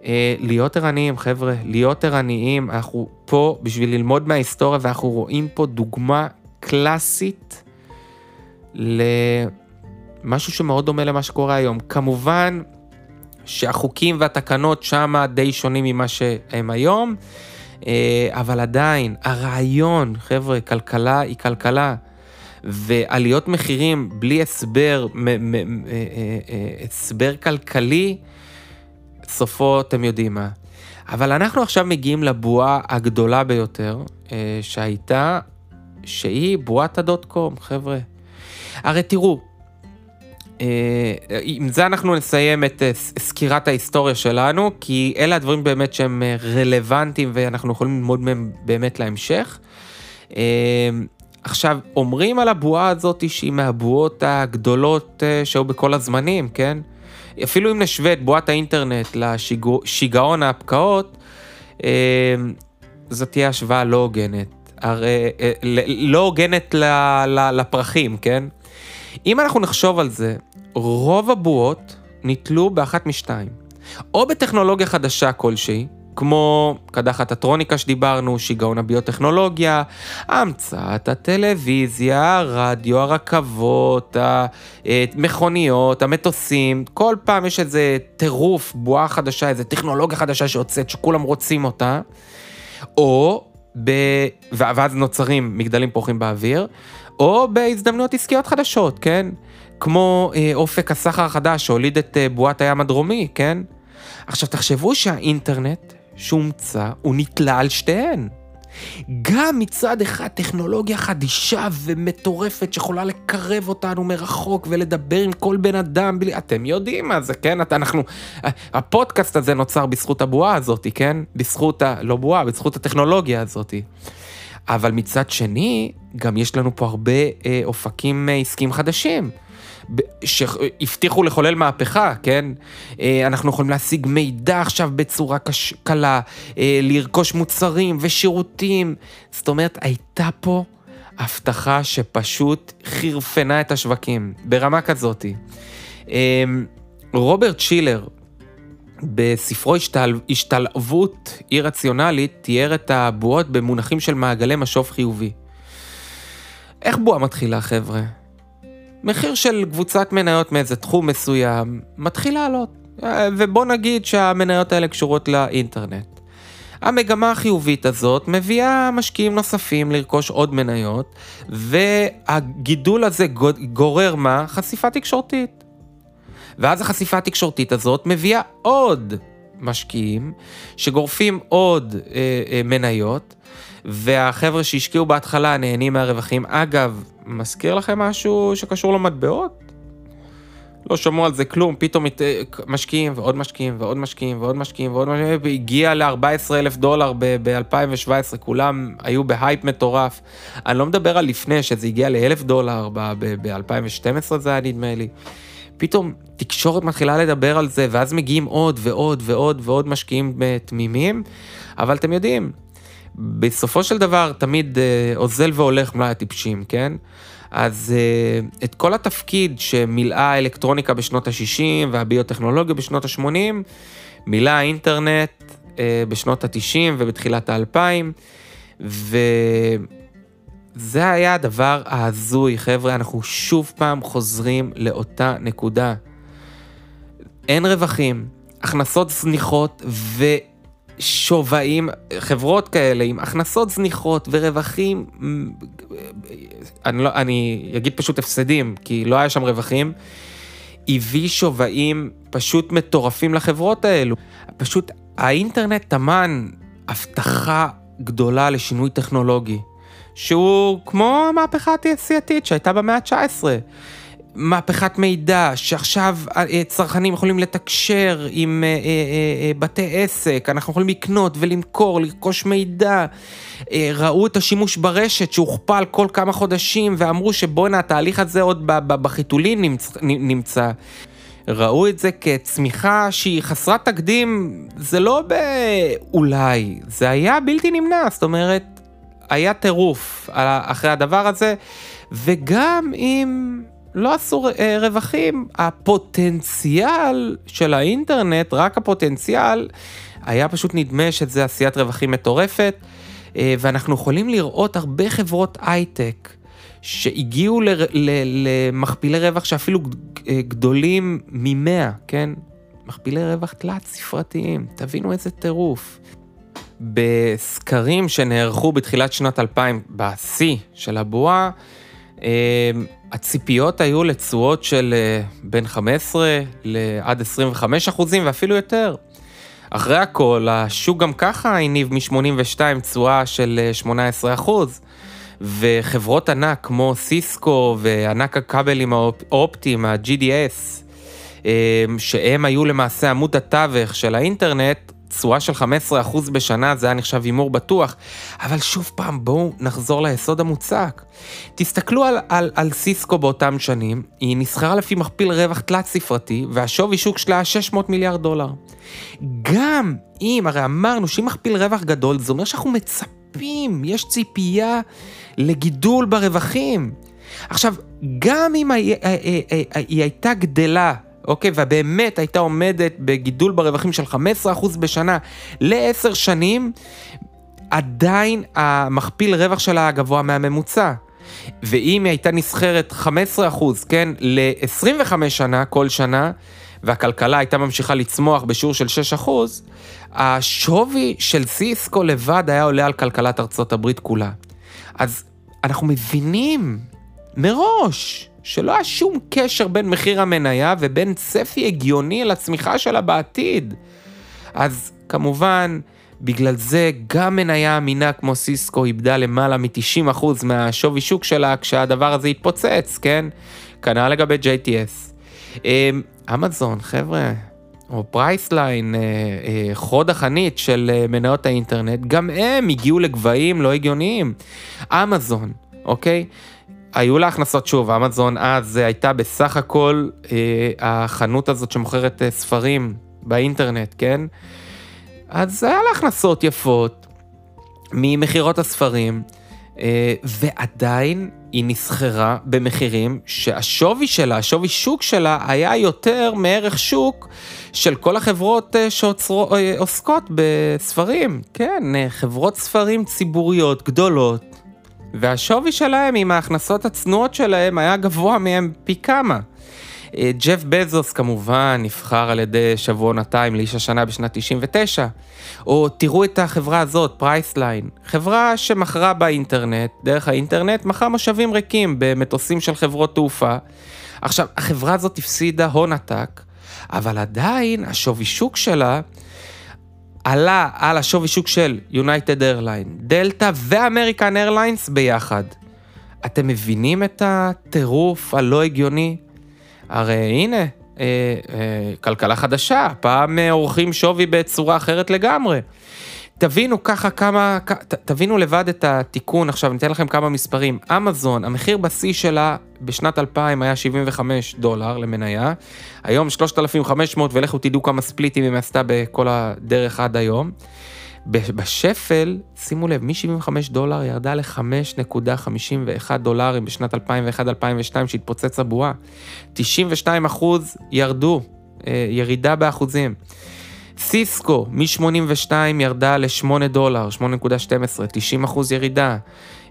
Speaker 1: אה, להיות ערניים, חבר'ה, להיות ערניים, אנחנו פה בשביל ללמוד מההיסטוריה ואנחנו רואים פה דוגמה קלאסית למשהו שמאוד דומה למה שקורה היום. כמובן שהחוקים והתקנות שם די שונים ממה שהם היום, אה, אבל עדיין, הרעיון, חבר'ה, כלכלה היא כלכלה. ועליות מחירים בלי הסבר, אה, הסבר כלכלי, סופו אתם יודעים מה. אבל אנחנו עכשיו מגיעים לבועה הגדולה ביותר אה, שהייתה, שהיא בועת הדוט קום, חבר'ה. הרי תראו, אה, עם זה אנחנו נסיים את אה, סקירת ההיסטוריה שלנו, כי אלה הדברים באמת שהם אה, רלוונטיים ואנחנו יכולים ללמוד מהם באמת להמשך. אה, עכשיו, אומרים על הבועה הזאת שהיא מהבועות הגדולות אה, שהיו בכל הזמנים, כן? אפילו אם נשווה את בועת האינטרנט לשיגעון ההפקעות, אה, זאת תהיה השוואה לא הוגנת. הרי, אה, לא הוגנת לפרחים, כן? אם אנחנו נחשוב על זה, רוב הבועות נתלו באחת משתיים. או בטכנולוגיה חדשה כלשהי, כמו קדחת הטרוניקה שדיברנו, שיגעון הביוטכנולוגיה, המצאת הטלוויזיה, הרדיו, הרכבות, המכוניות, המטוסים, כל פעם יש איזה טירוף, בועה חדשה, איזה טכנולוגיה חדשה שיוצאת, שכולם רוצים אותה, או, ב... ואז נוצרים מגדלים פורחים באוויר, או בהזדמנויות עסקיות חדשות, כן? כמו אה, אופק הסחר החדש שהוליד את אה, בועת הים הדרומי, כן? עכשיו תחשבו שהאינטרנט שהומצא, הוא נתלה על שתיהן. גם מצד אחד טכנולוגיה חדישה ומטורפת שיכולה לקרב אותנו מרחוק ולדבר עם כל בן אדם בלי... אתם יודעים מה זה, כן? אנחנו... הפודקאסט הזה נוצר בזכות הבועה הזאת, כן? בזכות ה... לא בועה, בזכות הטכנולוגיה הזאת. אבל מצד שני, גם יש לנו פה הרבה אה, אופקים אה, עסקיים חדשים. שהבטיחו לחולל מהפכה, כן? אה, אנחנו יכולים להשיג מידע עכשיו בצורה קש... קלה, אה, לרכוש מוצרים ושירותים. זאת אומרת, הייתה פה הבטחה שפשוט חירפנה את השווקים, ברמה כזאת. אה, רוברט שילר, בספרו השתל... השתלבות אי רציונלית, תיאר את הבועות במונחים של מעגלי משוב חיובי. איך בועה מתחילה, חבר'ה? מחיר של קבוצת מניות מאיזה תחום מסוים מתחיל לעלות. ובוא נגיד שהמניות האלה קשורות לאינטרנט. המגמה החיובית הזאת מביאה משקיעים נוספים לרכוש עוד מניות, והגידול הזה גורר מה? חשיפה תקשורתית. ואז החשיפה התקשורתית הזאת מביאה עוד משקיעים שגורפים עוד אה, אה, מניות, והחבר'ה שהשקיעו בהתחלה נהנים מהרווחים. אגב, מזכיר לכם משהו שקשור למטבעות? לא שמעו על זה כלום, פתאום. משקיעים ועוד משקיעים ועוד משקיעים ועוד משקיעים ועוד משקיעים, והגיע ל-14 אלף דולר ב-2017, כולם היו בהייפ מטורף. אני לא מדבר על לפני, שזה הגיע לאלף דולר ב-2012 זה היה נדמה לי. פתאום תקשורת מתחילה לדבר על זה, ואז מגיעים עוד ועוד ועוד ועוד משקיעים תמימים, אבל אתם יודעים, בסופו של דבר תמיד אה, אוזל והולך מלאי הטיפשים, כן? אז uh, את כל התפקיד שמילאה האלקטרוניקה בשנות ה-60 והביוטכנולוגיה בשנות ה-80, מילא האינטרנט uh, בשנות ה-90 ובתחילת ה-2000, וזה היה הדבר ההזוי, חבר'ה, אנחנו שוב פעם חוזרים לאותה נקודה. אין רווחים, הכנסות זניחות ו... שווים, חברות כאלה עם הכנסות זניחות ורווחים, אני, לא, אני אגיד פשוט הפסדים, כי לא היה שם רווחים, הביא שווים פשוט מטורפים לחברות האלו. פשוט האינטרנט טמן הבטחה גדולה לשינוי טכנולוגי, שהוא כמו המהפכה התעשייתית שהייתה במאה ה-19. מהפכת מידע, שעכשיו אה, צרכנים יכולים לתקשר עם אה, אה, בתי עסק, אנחנו יכולים לקנות ולמכור, לרכוש מידע. ראו את השימוש ברשת שהוכפל כל כמה חודשים ואמרו שבואנה התהליך הזה עוד בחיתולים נמצא. ראו את זה כצמיחה שהיא חסרת תקדים, זה לא באולי, זה היה בלתי נמנע, זאת אומרת, היה טירוף אחרי הדבר הזה, וגם אם לא עשו אה, רווחים, הפוטנציאל של האינטרנט, רק הפוטנציאל, היה פשוט נדמה שזה עשיית רווחים מטורפת, אה, ואנחנו יכולים לראות הרבה חברות הייטק שהגיעו ל, ל, למכפילי רווח שאפילו אה, גדולים ממאה, כן? מכפילי רווח תלת ספרתיים, תבינו איזה טירוף. בסקרים שנערכו בתחילת שנת 2000, בשיא של הבועה, הציפיות היו לתשואות של אה, בין 15 לעד 25 אחוזים ואפילו יותר. אחרי הכל, השוק גם ככה הניב מ-82 תשואה של 18 אה, אחוז, וחברות ענק כמו סיסקו וענק הכבלים האופטיים, ה-GDS, אה, שהם היו למעשה עמוד התווך של האינטרנט, תשואה של 15% בשנה זה היה נחשב הימור בטוח, אבל שוב פעם בואו נחזור ליסוד המוצק. תסתכלו על, על, על סיסקו באותם שנים, היא נסחרה לפי מכפיל רווח תלת ספרתי והשווי שוק שלה היה 600 מיליארד דולר. גם אם, הרי אמרנו שאם מכפיל רווח גדול זה אומר שאנחנו מצפים, יש ציפייה לגידול ברווחים. עכשיו, גם אם היא הייתה גדלה אוקיי? ובאמת הייתה עומדת בגידול ברווחים של 15% בשנה לעשר שנים, עדיין המכפיל רווח שלה היה גבוה מהממוצע. ואם היא הייתה נסחרת 15%, כן, ל-25 שנה כל שנה, והכלכלה הייתה ממשיכה לצמוח בשיעור של 6%, השווי של סיסקו לבד היה עולה על כלכלת ארצות הברית כולה. אז אנחנו מבינים מראש שלא היה שום קשר בין מחיר המניה ובין צפי הגיוני לצמיחה שלה בעתיד. אז כמובן, בגלל זה גם מניה אמינה כמו סיסקו איבדה למעלה מ-90% מהשווי שוק שלה כשהדבר הזה התפוצץ, כן? כנ"ל לגבי JDS. אמ, אמזון, חבר'ה, או פרייסליין, אה, אה, חוד החנית של אה, מניות האינטרנט, גם הם הגיעו לגבהים לא הגיוניים. אמזון, אוקיי? היו לה הכנסות, שוב, אמזון אז הייתה בסך הכל אה, החנות הזאת שמוכרת אה, ספרים באינטרנט, כן? אז היה לה הכנסות יפות ממכירות הספרים, אה, ועדיין היא נסחרה במחירים שהשווי שלה, השווי שוק שלה, היה יותר מערך שוק של כל החברות אה, שעוסקות אה, בספרים. כן, אה, חברות ספרים ציבוריות גדולות. והשווי שלהם עם ההכנסות הצנועות שלהם היה גבוה מהם פי כמה. אה, ג'ף בזוס כמובן נבחר על ידי שבועון הטיים לאיש השנה בשנת 99. או תראו את החברה הזאת, פרייסליין, חברה שמכרה באינטרנט, דרך האינטרנט, מכרה מושבים ריקים במטוסים של חברות תעופה. עכשיו, החברה הזאת הפסידה הון עתק, אבל עדיין השווי שוק שלה עלה על השווי שוק של יונייטד איירליין, דלתא ואמריקן איירליינס ביחד. אתם מבינים את הטירוף הלא הגיוני? הרי הנה, אה, אה, כלכלה חדשה, פעם עורכים שווי בצורה אחרת לגמרי. תבינו ככה כמה, תבינו לבד את התיקון, עכשיו אני אתן לכם כמה מספרים. אמזון, המחיר בשיא שלה בשנת 2000 היה 75 דולר למניה, היום 3,500 ולכו תדעו כמה ספליטים היא עשתה בכל הדרך עד היום. בשפל, שימו לב, מ-75 דולר ירדה ל-5.51 דולרים בשנת 2001-2002 שהתפוצץ הבועה. 92 אחוז ירדו, אה, ירידה באחוזים. סיסקו מ-82 ירדה ל-8 דולר, 8.12, 90 אחוז ירידה.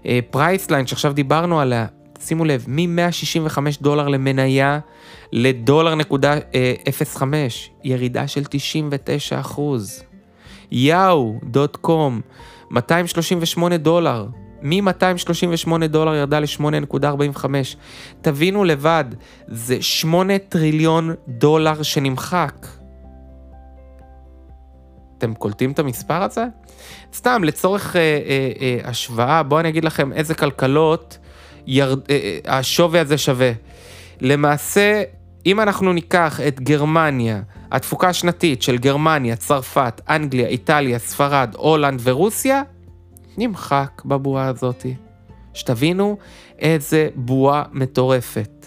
Speaker 1: אה, פרייסליין שעכשיו דיברנו עליה, שימו לב, מ-165 דולר למניה לדולר נקודה 05, אה, ירידה של 99 אחוז. יאו, דוט קום, 238 דולר. מ-238 דולר ירדה ל-8.45. תבינו לבד, זה 8 טריליון דולר שנמחק. אתם קולטים את המספר הזה? סתם, לצורך אה, אה, אה, השוואה, בואו אני אגיד לכם איזה כלכלות ירד, אה, אה, השווי הזה שווה. למעשה, אם אנחנו ניקח את גרמניה, התפוקה השנתית של גרמניה, צרפת, אנגליה, איטליה, ספרד, הולנד ורוסיה, נמחק בבועה הזאתי. שתבינו איזה בועה מטורפת.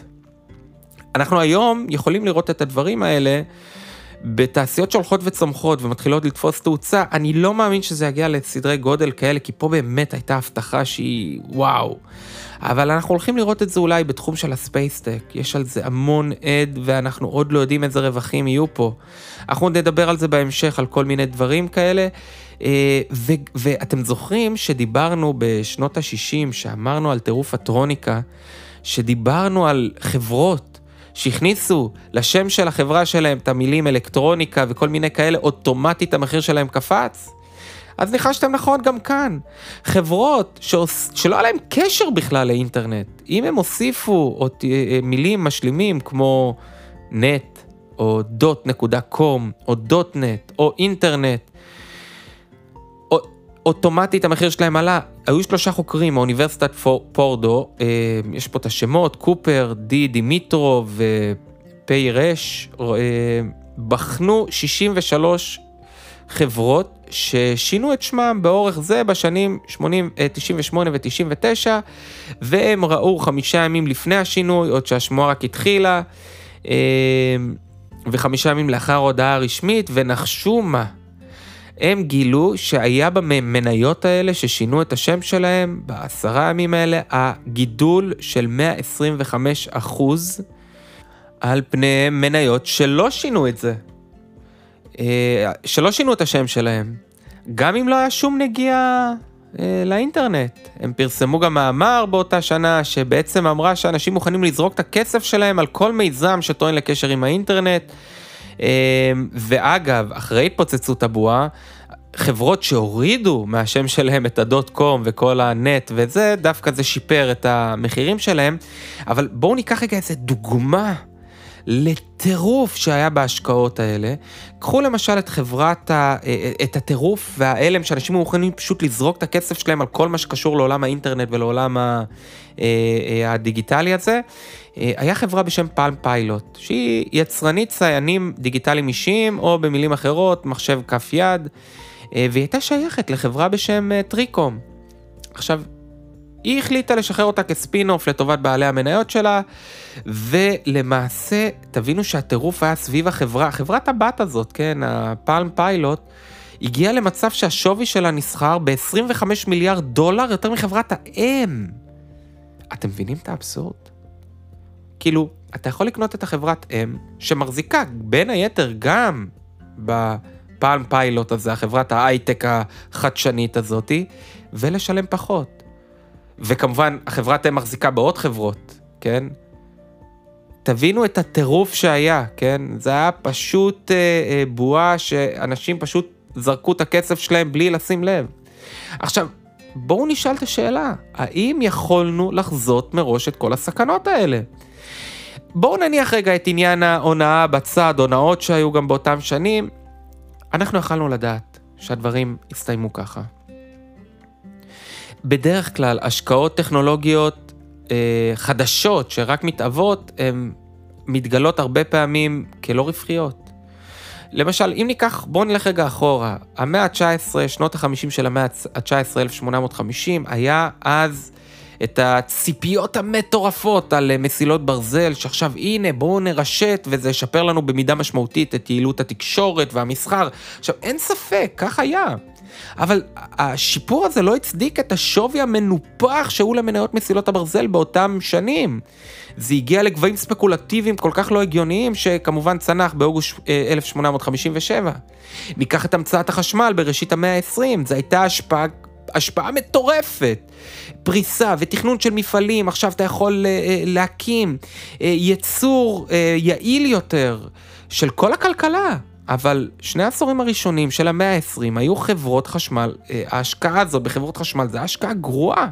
Speaker 1: אנחנו היום יכולים לראות את הדברים האלה בתעשיות שהולכות וצומחות ומתחילות לתפוס תאוצה, אני לא מאמין שזה יגיע לסדרי גודל כאלה, כי פה באמת הייתה הבטחה שהיא וואו. אבל אנחנו הולכים לראות את זה אולי בתחום של הספייסטק, יש על זה המון עד ואנחנו עוד לא יודעים איזה רווחים יהיו פה. אנחנו נדבר על זה בהמשך, על כל מיני דברים כאלה. אה, ו- ואתם זוכרים שדיברנו בשנות ה-60, שאמרנו על טירוף הטרוניקה, שדיברנו על חברות שהכניסו לשם של החברה שלהם את המילים אלקטרוניקה וכל מיני כאלה, אוטומטית המחיר שלהם קפץ? אז ניחשתם נכון גם כאן. חברות שעוש... שלא היה להם קשר בכלל לאינטרנט, אם הם הוסיפו עוד אה, מילים משלימים כמו נט, או דוט נקודה קום, או דוט נט, או אינטרנט, אוטומטית המחיר שלהם עלה. היו שלושה חוקרים מאוניברסיטת פורדו, אה, יש פה את השמות, קופר, די דימיטרו ופי רש, אה, בחנו 63 חברות ששינו את שמם באורך זה בשנים 80, 98 ו-99, והם ראו חמישה ימים לפני השינוי, עוד שהשמועה רק התחילה, אה, וחמישה ימים לאחר ההודעה הרשמית, ונחשו מה? הם גילו שהיה במניות האלה ששינו את השם שלהם, בעשרה ימים האלה, הגידול של 125 אחוז על פני מניות שלא שינו את זה. אה, שלא שינו את השם שלהם, גם אם לא היה שום נגיעה אה, לאינטרנט. הם פרסמו גם מאמר באותה שנה שבעצם אמרה שאנשים מוכנים לזרוק את הכסף שלהם על כל מיזם שטוען לקשר עם האינטרנט. אה, ואגב, אחרי התפוצצות הבועה, חברות שהורידו מהשם שלהם את הדוט קום וכל הנט וזה, דווקא זה שיפר את המחירים שלהם. אבל בואו ניקח רגע איזה דוגמה לטירוף שהיה בהשקעות האלה. קחו למשל את חברת, ה, את הטירוף וההלם שאנשים מוכנים פשוט לזרוק את הכסף שלהם על כל מה שקשור לעולם האינטרנט ולעולם אה, אה, הדיגיטלי הזה. אה, היה חברה בשם פלם פיילוט, שהיא יצרנית ציינים דיגיטליים אישיים, או במילים אחרות, מחשב כף יד, והיא הייתה שייכת לחברה בשם טריקום. עכשיו, היא החליטה לשחרר אותה כספין-אוף לטובת בעלי המניות שלה, ולמעשה, תבינו שהטירוף היה סביב החברה, חברת הבת הזאת, כן, ה Palm Pilot, הגיעה למצב שהשווי שלה נסחר ב-25 מיליארד דולר יותר מחברת האם. אתם מבינים את האבסורד? כאילו, אתה יכול לקנות את החברת אם, שמחזיקה בין היתר גם ב Palm Pilot הזה, החברת ההייטק החדשנית הזאתי, ולשלם פחות. וכמובן, החברת אם מחזיקה בעוד חברות, כן? תבינו את הטירוף שהיה, כן? זה היה פשוט אה, אה, בועה שאנשים פשוט זרקו את הכסף שלהם בלי לשים לב. עכשיו, בואו נשאל את השאלה, האם יכולנו לחזות מראש את כל הסכנות האלה? בואו נניח רגע את עניין ההונאה בצד, הונאות שהיו גם באותם שנים. אנחנו יכלנו לדעת שהדברים יסתיימו ככה. בדרך כלל, השקעות טכנולוגיות אה, חדשות שרק מתהוות, הן מתגלות הרבה פעמים כלא רווחיות. למשל, אם ניקח, בואו נלך רגע אחורה. המאה ה-19, שנות ה-50 של המאה ה-19, 1850, היה אז את הציפיות המטורפות על מסילות ברזל, שעכשיו הנה בואו נרשת וזה ישפר לנו במידה משמעותית את יעילות התקשורת והמסחר. עכשיו, אין ספק, כך היה. אבל השיפור הזה לא הצדיק את השווי המנופח שהיו למניות מסילות הברזל באותם שנים. זה הגיע לגבהים ספקולטיביים כל כך לא הגיוניים, שכמובן צנח באוגוסט 1857. ניקח את המצאת החשמל בראשית המאה ה-20, זו הייתה השפעה השפעה מטורפת. פריסה ותכנון של מפעלים, עכשיו אתה יכול uh, להקים uh, יצור יעיל יותר של כל הכלכלה. אבל שני העשורים הראשונים של המאה ה-20 היו חברות חשמל, ההשקעה הזו בחברות חשמל זה השקעה גרועה.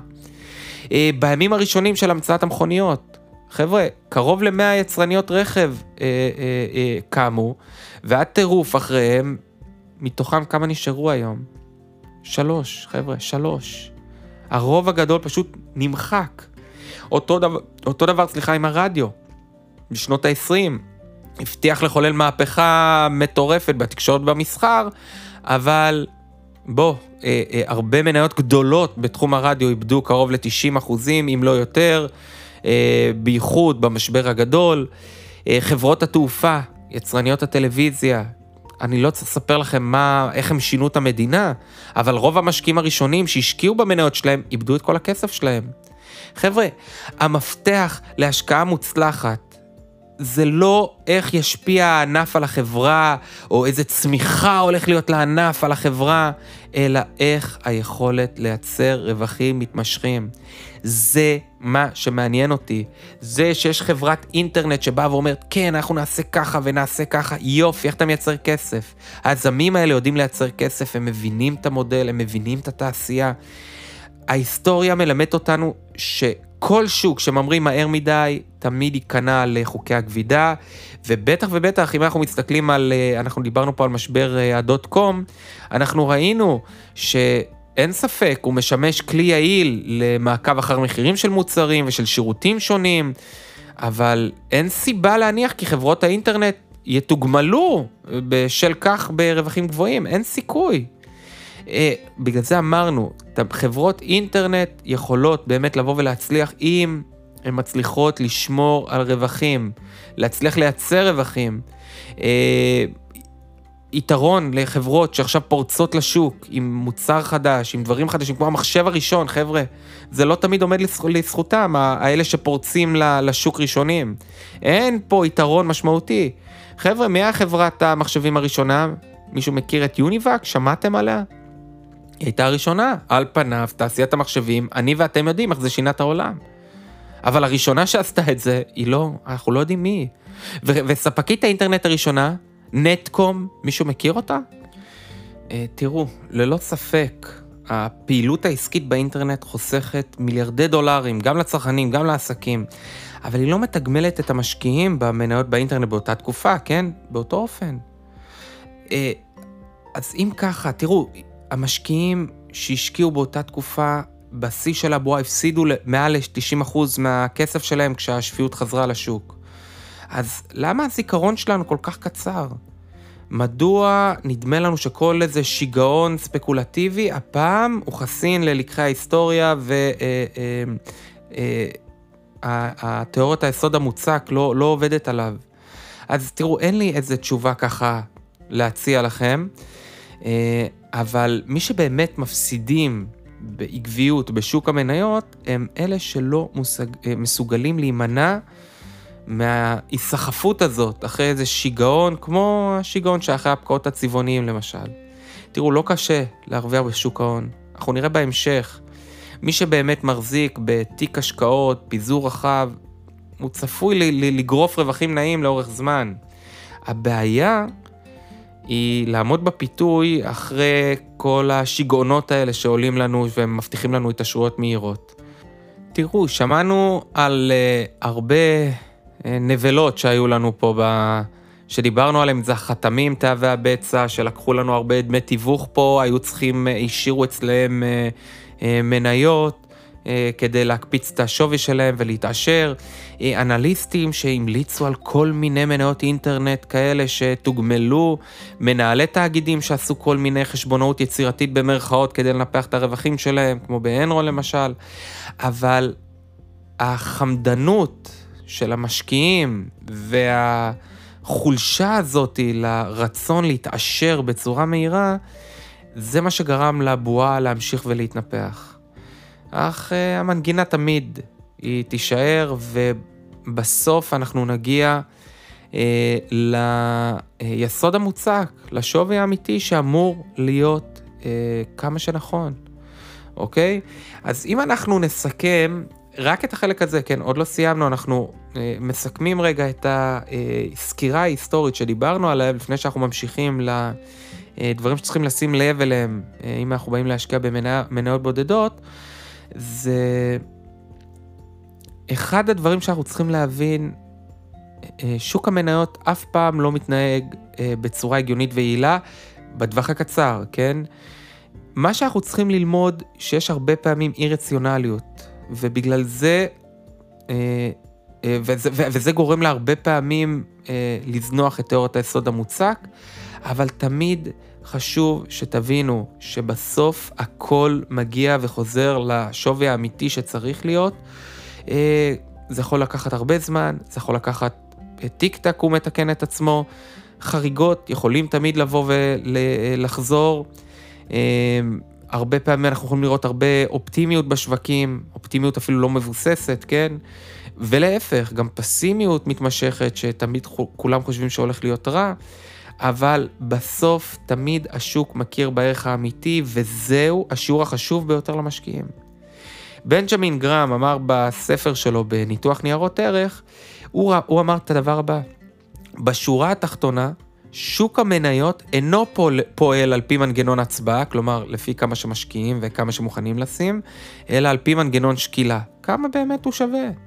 Speaker 1: בימים הראשונים של המצאת המכוניות, חבר'ה, קרוב למאה יצרניות רכב קמו, והיה טירוף אחריהם, מתוכם כמה נשארו היום? שלוש, חבר'ה, שלוש. הרוב הגדול פשוט נמחק. אותו דבר, אותו דבר, סליחה, עם הרדיו. בשנות ה-20, הבטיח לחולל מהפכה מטורפת בתקשורת במסחר, אבל בוא, אה, אה, הרבה מניות גדולות בתחום הרדיו איבדו קרוב ל-90 אחוזים, אם לא יותר, אה, בייחוד במשבר הגדול. אה, חברות התעופה, יצרניות הטלוויזיה, אני לא צריך לספר לכם מה, איך הם שינו את המדינה, אבל רוב המשקיעים הראשונים שהשקיעו במניות שלהם, איבדו את כל הכסף שלהם. חבר'ה, המפתח להשקעה מוצלחת זה לא איך ישפיע הענף על החברה, או איזה צמיחה הולך להיות לענף על החברה, אלא איך היכולת לייצר רווחים מתמשכים. זה מה שמעניין אותי. זה שיש חברת אינטרנט שבאה ואומרת, כן, אנחנו נעשה ככה ונעשה ככה, יופי, איך אתה מייצר כסף? היזמים האלה יודעים לייצר כסף, הם מבינים את המודל, הם מבינים את התעשייה. ההיסטוריה מלמדת אותנו שכל שוק שממריא מהר מדי, תמיד ייכנע לחוקי הגבידה, ובטח ובטח אם אנחנו מסתכלים על, אה, אנחנו דיברנו פה על משבר אה, הדוט קום, אנחנו ראינו ש... אין ספק, הוא משמש כלי יעיל למעקב אחר מחירים של מוצרים ושל שירותים שונים, אבל אין סיבה להניח כי חברות האינטרנט יתוגמלו בשל כך ברווחים גבוהים, אין סיכוי. אה, בגלל זה אמרנו, חברות אינטרנט יכולות באמת לבוא ולהצליח אם הן מצליחות לשמור על רווחים, להצליח לייצר רווחים. אה, יתרון לחברות שעכשיו פורצות לשוק עם מוצר חדש, עם דברים חדשים, כמו המחשב הראשון, חבר'ה, זה לא תמיד עומד לזכותם, האלה שפורצים לשוק ראשונים. אין פה יתרון משמעותי. חבר'ה, מי החברת המחשבים הראשונה? מישהו מכיר את יוניבק? שמעתם עליה? היא הייתה הראשונה, על פניו, תעשיית המחשבים, אני ואתם יודעים איך זה שינה את העולם. אבל הראשונה שעשתה את זה, היא לא, אנחנו לא יודעים מי וספקית האינטרנט הראשונה, נטקום, מישהו מכיר אותה? Uh, תראו, ללא ספק, הפעילות העסקית באינטרנט חוסכת מיליארדי דולרים, גם לצרכנים, גם לעסקים, אבל היא לא מתגמלת את המשקיעים במניות באינטרנט באותה תקופה, כן? באותו אופן. Uh, אז אם ככה, תראו, המשקיעים שהשקיעו באותה תקופה, בשיא של הבועה הפסידו מעל ל-90% מהכסף שלהם כשהשפיות חזרה לשוק. אז למה הזיכרון שלנו כל כך קצר? מדוע נדמה לנו שכל איזה שיגעון ספקולטיבי, הפעם הוא חסין ללקחי ההיסטוריה והתיאוריית אה, אה, אה, היסוד המוצק לא, לא עובדת עליו. אז תראו, אין לי איזה תשובה ככה להציע לכם, אבל מי שבאמת מפסידים בעקביות בשוק המניות, הם אלה שלא מושג, מסוגלים להימנע מההיסחפות הזאת אחרי איזה שיגעון, כמו השיגעון שאחרי הפקעות הצבעוניים למשל. תראו, לא קשה להרוויח בשוק ההון. אנחנו נראה בהמשך. מי שבאמת מחזיק בתיק השקעות, פיזור רחב, הוא צפוי לגרוף רווחים נעים לאורך זמן. הבעיה היא לעמוד בפיתוי אחרי כל השיגעונות האלה שעולים לנו ומבטיחים לנו התעשרויות מהירות. תראו, שמענו על uh, הרבה uh, נבלות שהיו לנו פה, ב... שדיברנו עליהם, זה החתמים, תאבי הבצע, שלקחו לנו הרבה דמי תיווך פה, היו צריכים, uh, השאירו אצלם uh, uh, מניות. אה, כדי להקפיץ את השווי שלהם ולהתעשר, אה, אנליסטים שהמליצו על כל מיני מניות אינטרנט כאלה שתוגמלו, מנהלי תאגידים שעשו כל מיני חשבונאות יצירתית במרכאות כדי לנפח את הרווחים שלהם, כמו באנרון למשל, אבל החמדנות של המשקיעים והחולשה הזאת לרצון להתעשר בצורה מהירה, זה מה שגרם לבועה להמשיך ולהתנפח. אך uh, המנגינה תמיד היא תישאר, ובסוף אנחנו נגיע uh, ליסוד המוצק, לשווי האמיתי שאמור להיות uh, כמה שנכון, אוקיי? אז אם אנחנו נסכם רק את החלק הזה, כן, עוד לא סיימנו, אנחנו uh, מסכמים רגע את הסקירה ההיסטורית שדיברנו עליה לפני שאנחנו ממשיכים לדברים שצריכים לשים לב אליהם, אם אנחנו באים להשקיע במניות בודדות. זה אחד הדברים שאנחנו צריכים להבין, אה, שוק המניות אף פעם לא מתנהג אה, בצורה הגיונית ויעילה בטווח הקצר, כן? מה שאנחנו צריכים ללמוד, שיש הרבה פעמים אי רציונליות, ובגלל זה, אה, וזה, וזה גורם להרבה פעמים לזנוח את תיאוריית היסוד המוצק, אבל תמיד חשוב שתבינו שבסוף הכל מגיע וחוזר לשווי האמיתי שצריך להיות. אה, זה יכול לקחת הרבה זמן, זה יכול לקחת אה, טיק טק הוא מתקן את עצמו, חריגות יכולים תמיד לבוא ולחזור. אה, הרבה פעמים אנחנו יכולים לראות הרבה אופטימיות בשווקים, אופטימיות אפילו לא מבוססת, כן? ולהפך, גם פסימיות מתמשכת, שתמיד כולם חושבים שהולך להיות רע. אבל בסוף תמיד השוק מכיר בערך האמיתי, וזהו השיעור החשוב ביותר למשקיעים. בנג'מין גרם אמר בספר שלו בניתוח ניירות ערך, הוא, הוא אמר את הדבר הבא, בשורה התחתונה, שוק המניות אינו פועל, פועל על פי מנגנון הצבעה, כלומר לפי כמה שמשקיעים וכמה שמוכנים לשים, אלא על פי מנגנון שקילה, כמה באמת הוא שווה.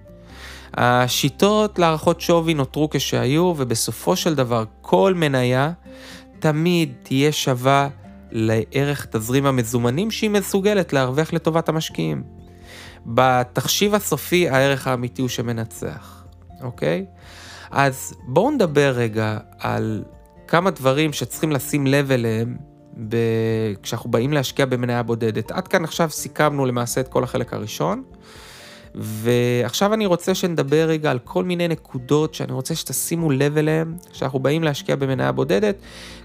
Speaker 1: השיטות להערכות שווי נותרו כשהיו, ובסופו של דבר כל מניה תמיד תהיה שווה לערך תזרים המזומנים שהיא מסוגלת להרוויח לטובת המשקיעים. בתחשיב הסופי הערך האמיתי הוא שמנצח, אוקיי? אז בואו נדבר רגע על כמה דברים שצריכים לשים לב אליהם ב... כשאנחנו באים להשקיע במניה בודדת. עד כאן עכשיו סיכמנו למעשה את כל החלק הראשון. ועכשיו אני רוצה שנדבר רגע על כל מיני נקודות שאני רוצה שתשימו לב אליהן, כשאנחנו באים להשקיע במניה בודדת.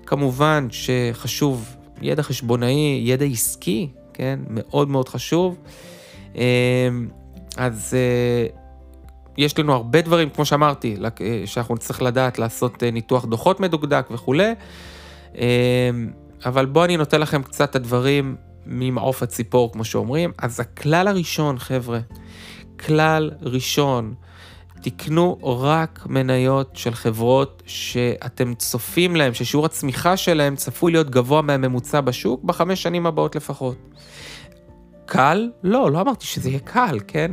Speaker 1: כמובן שחשוב ידע חשבונאי, ידע עסקי, כן? מאוד מאוד חשוב. אמ, אז אה, יש לנו הרבה דברים, כמו שאמרתי, אה, שאנחנו נצטרך לדעת לעשות אה, ניתוח דוחות מדוקדק וכולי. אמ, אבל בואו אני נותן לכם קצת את הדברים ממעוף הציפור, כמו שאומרים. אז הכלל הראשון, חבר'ה, כלל ראשון, תקנו רק מניות של חברות שאתם צופים להם, ששיעור הצמיחה שלהם צפוי להיות גבוה מהממוצע בשוק בחמש שנים הבאות לפחות. קל? לא, לא אמרתי שזה יהיה קל, כן?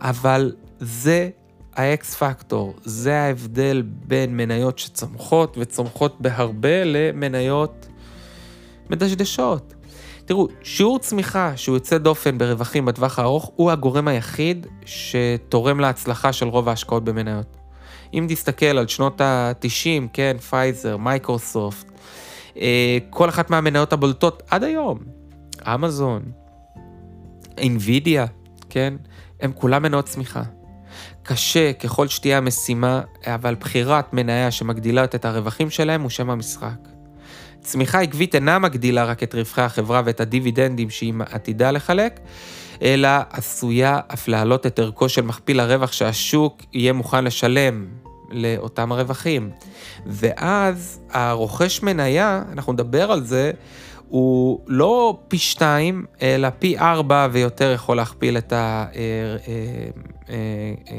Speaker 1: אבל זה האקס פקטור, זה ההבדל בין מניות שצומחות וצומחות בהרבה למניות מדשדשות. תראו, שיעור צמיחה שהוא יוצא דופן ברווחים בטווח הארוך הוא הגורם היחיד שתורם להצלחה של רוב ההשקעות במניות. אם תסתכל על שנות ה-90, כן, פייזר, מייקרוסופט, אה, כל אחת מהמניות הבולטות עד היום, אמזון, אינווידיה, כן, הם כולם מניות צמיחה. קשה ככל שתהיה המשימה, אבל בחירת מניה שמגדילה את הרווחים שלהם הוא שם המשחק. צמיחה עקבית אינה מגדילה רק את רווחי החברה ואת הדיבידנדים שהיא עתידה לחלק, אלא עשויה אף להעלות את ערכו של מכפיל הרווח שהשוק יהיה מוכן לשלם לאותם הרווחים. ואז הרוכש מניה, אנחנו נדבר על זה, הוא לא פי שתיים, אלא פי ארבע ויותר יכול להכפיל את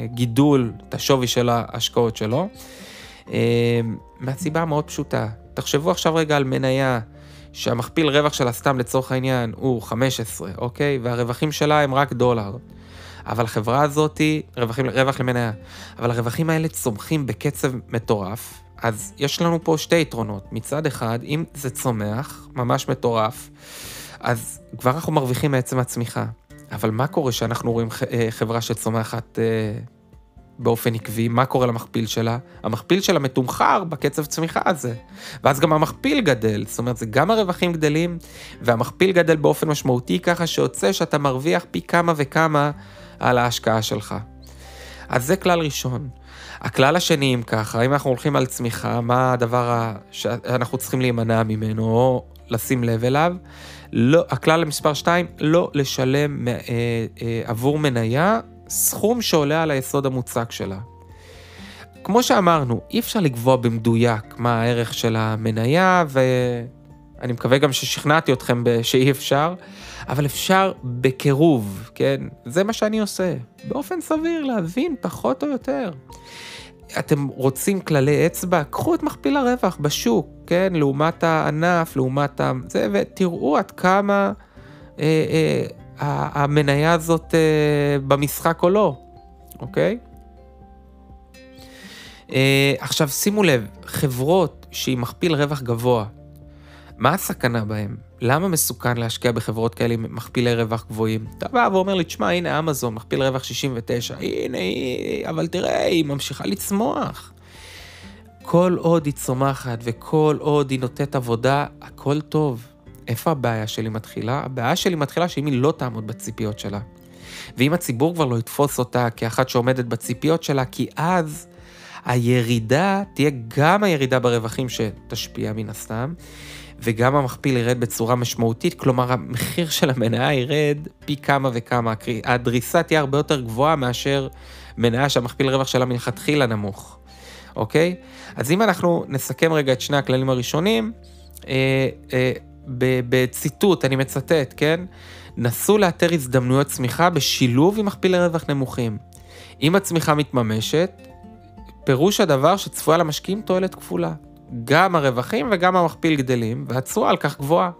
Speaker 1: גידול את השווי של ההשקעות שלו. מהסיבה המאוד פשוטה, תחשבו עכשיו רגע על מניה שהמכפיל רווח שלה סתם לצורך העניין הוא 15, אוקיי? והרווחים שלה הם רק דולר. אבל החברה הזאת, רווחים, רווח למניה, אבל הרווחים האלה צומחים בקצב מטורף, אז יש לנו פה שתי יתרונות. מצד אחד, אם זה צומח, ממש מטורף, אז כבר אנחנו מרוויחים מעצם הצמיחה. אבל מה קורה כשאנחנו רואים אה, חברה שצומחת אה, באופן עקבי, מה קורה למכפיל שלה? המכפיל שלה מתומחר בקצב צמיחה הזה. ואז גם המכפיל גדל, זאת אומרת, זה גם הרווחים גדלים, והמכפיל גדל באופן משמעותי ככה שיוצא שאתה מרוויח פי כמה וכמה על ההשקעה שלך. אז זה כלל ראשון. הכלל השני, אם ככה, אם אנחנו הולכים על צמיחה, מה הדבר שאנחנו צריכים להימנע ממנו, או לשים לב אליו? לא, הכלל למספר 2, לא לשלם אה, אה, עבור מניה סכום שעולה על היסוד המוצק שלה. כמו שאמרנו, אי אפשר לקבוע במדויק מה הערך של המניה, ואני מקווה גם ששכנעתי אתכם שאי אפשר, אבל אפשר בקירוב, כן? זה מה שאני עושה, באופן סביר, להבין פחות או יותר. אתם רוצים כללי אצבע? קחו את מכפיל הרווח בשוק, כן? לעומת הענף, לעומת ה... זה, ותראו עד כמה אה, אה, המניה הזאת אה, במשחק או לא, אוקיי? אה, עכשיו שימו לב, חברות שהיא מכפיל רווח גבוה, מה הסכנה בהן? למה מסוכן להשקיע בחברות כאלה עם מכפילי רווח גבוהים? אתה בא ואומר לי, תשמע, הנה אמזון, מכפיל רווח 69, הנה, אבל תראה, היא ממשיכה לצמוח. כל עוד היא צומחת וכל עוד היא נותנת עבודה, הכל טוב. איפה הבעיה שלי מתחילה? הבעיה שלי מתחילה שאם היא לא תעמוד בציפיות שלה. ואם הציבור כבר לא יתפוס אותה כאחת שעומדת בציפיות שלה, כי אז הירידה תהיה גם הירידה ברווחים שתשפיע מן הסתם, וגם המכפיל ירד בצורה משמעותית, כלומר המחיר של המניה ירד פי כמה וכמה, הדריסה תהיה הרבה יותר גבוהה מאשר מניה שהמכפיל רווח שלה מלכתחילה נמוך, אוקיי? אז אם אנחנו נסכם רגע את שני הכללים הראשונים, אה, אה, בציטוט, אני מצטט, כן? נסו לאתר הזדמנויות צמיחה בשילוב עם מכפילי רווח נמוכים. אם הצמיחה מתממשת, פירוש הדבר שצפויה למשקיעים תועלת כפולה. גם הרווחים וגם המכפיל גדלים, והתשואה על כך גבוהה.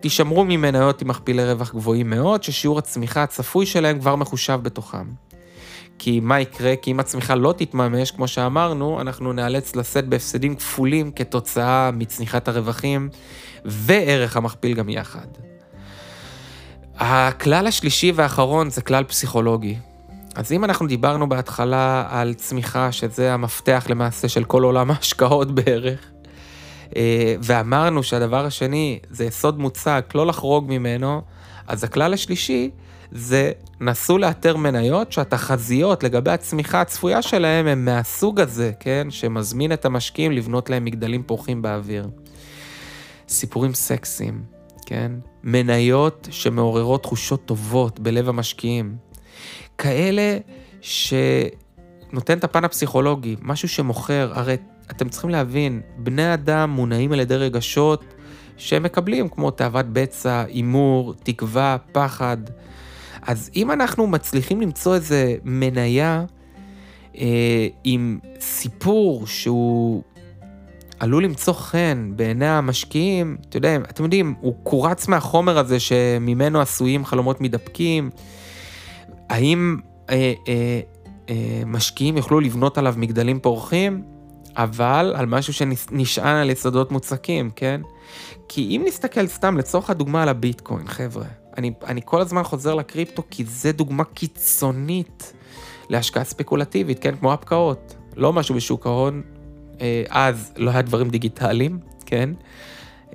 Speaker 1: תישמרו ממניות עם מכפילי רווח גבוהים מאוד, ששיעור הצמיחה הצפוי שלהם כבר מחושב בתוכם. כי מה יקרה? כי אם הצמיחה לא תתממש, כמו שאמרנו, אנחנו נאלץ לשאת בהפסדים כפולים כתוצאה מצניחת הרווחים וערך המכפיל גם יחד. הכלל השלישי והאחרון זה כלל פסיכולוגי. אז אם אנחנו דיברנו בהתחלה על צמיחה, שזה המפתח למעשה של כל עולם <laughs> ההשקעות בערך, אה, ואמרנו שהדבר השני זה יסוד מוצק, לא לחרוג ממנו, אז הכלל השלישי זה נסו לאתר מניות שהתחזיות לגבי הצמיחה הצפויה שלהם הם מהסוג הזה, כן? שמזמין את המשקיעים לבנות להם מגדלים פורחים באוויר. סיפורים סקסיים, כן? מניות שמעוררות תחושות טובות בלב המשקיעים. כאלה שנותן את הפן הפסיכולוגי, משהו שמוכר, הרי אתם צריכים להבין, בני אדם מונעים על ידי רגשות שהם מקבלים, כמו תאוות בצע, הימור, תקווה, פחד. אז אם אנחנו מצליחים למצוא איזה מניה אה, עם סיפור שהוא עלול למצוא חן בעיני המשקיעים, אתה יודע, אתם יודעים, הוא קורץ מהחומר הזה שממנו עשויים חלומות מידפקים. האם אה, אה, אה, משקיעים יוכלו לבנות עליו מגדלים פורחים, אבל על משהו שנשען על יסודות מוצקים, כן? כי אם נסתכל סתם לצורך הדוגמה על הביטקוין, חבר'ה, אני, אני כל הזמן חוזר לקריפטו כי זה דוגמה קיצונית להשקעה ספקולטיבית, כן? כמו הפקעות. לא משהו בשוק ההון, אז לא היה דברים דיגיטליים, כן?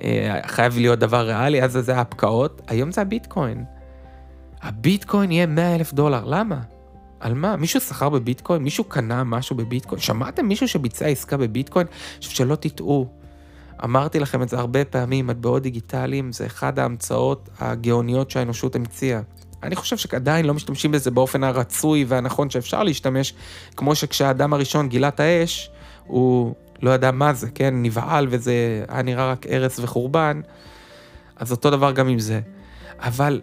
Speaker 1: אה, חייב להיות דבר ריאלי, אז זה ההפקעות, היום זה הביטקוין. הביטקוין יהיה 100 אלף דולר, למה? על מה? מישהו שכר בביטקוין? מישהו קנה משהו בביטקוין? שמעתם מישהו שביצע עסקה בביטקוין? עכשיו שלא תטעו, אמרתי לכם את זה הרבה פעמים, מטבעות דיגיטליים זה אחד ההמצאות הגאוניות שהאנושות המציאה. אני חושב שעדיין לא משתמשים בזה באופן הרצוי והנכון שאפשר להשתמש, כמו שכשהאדם הראשון גילה את האש, הוא לא ידע מה זה, כן? נבהל וזה היה נראה רק הרס וחורבן, אז אותו דבר גם עם זה. אבל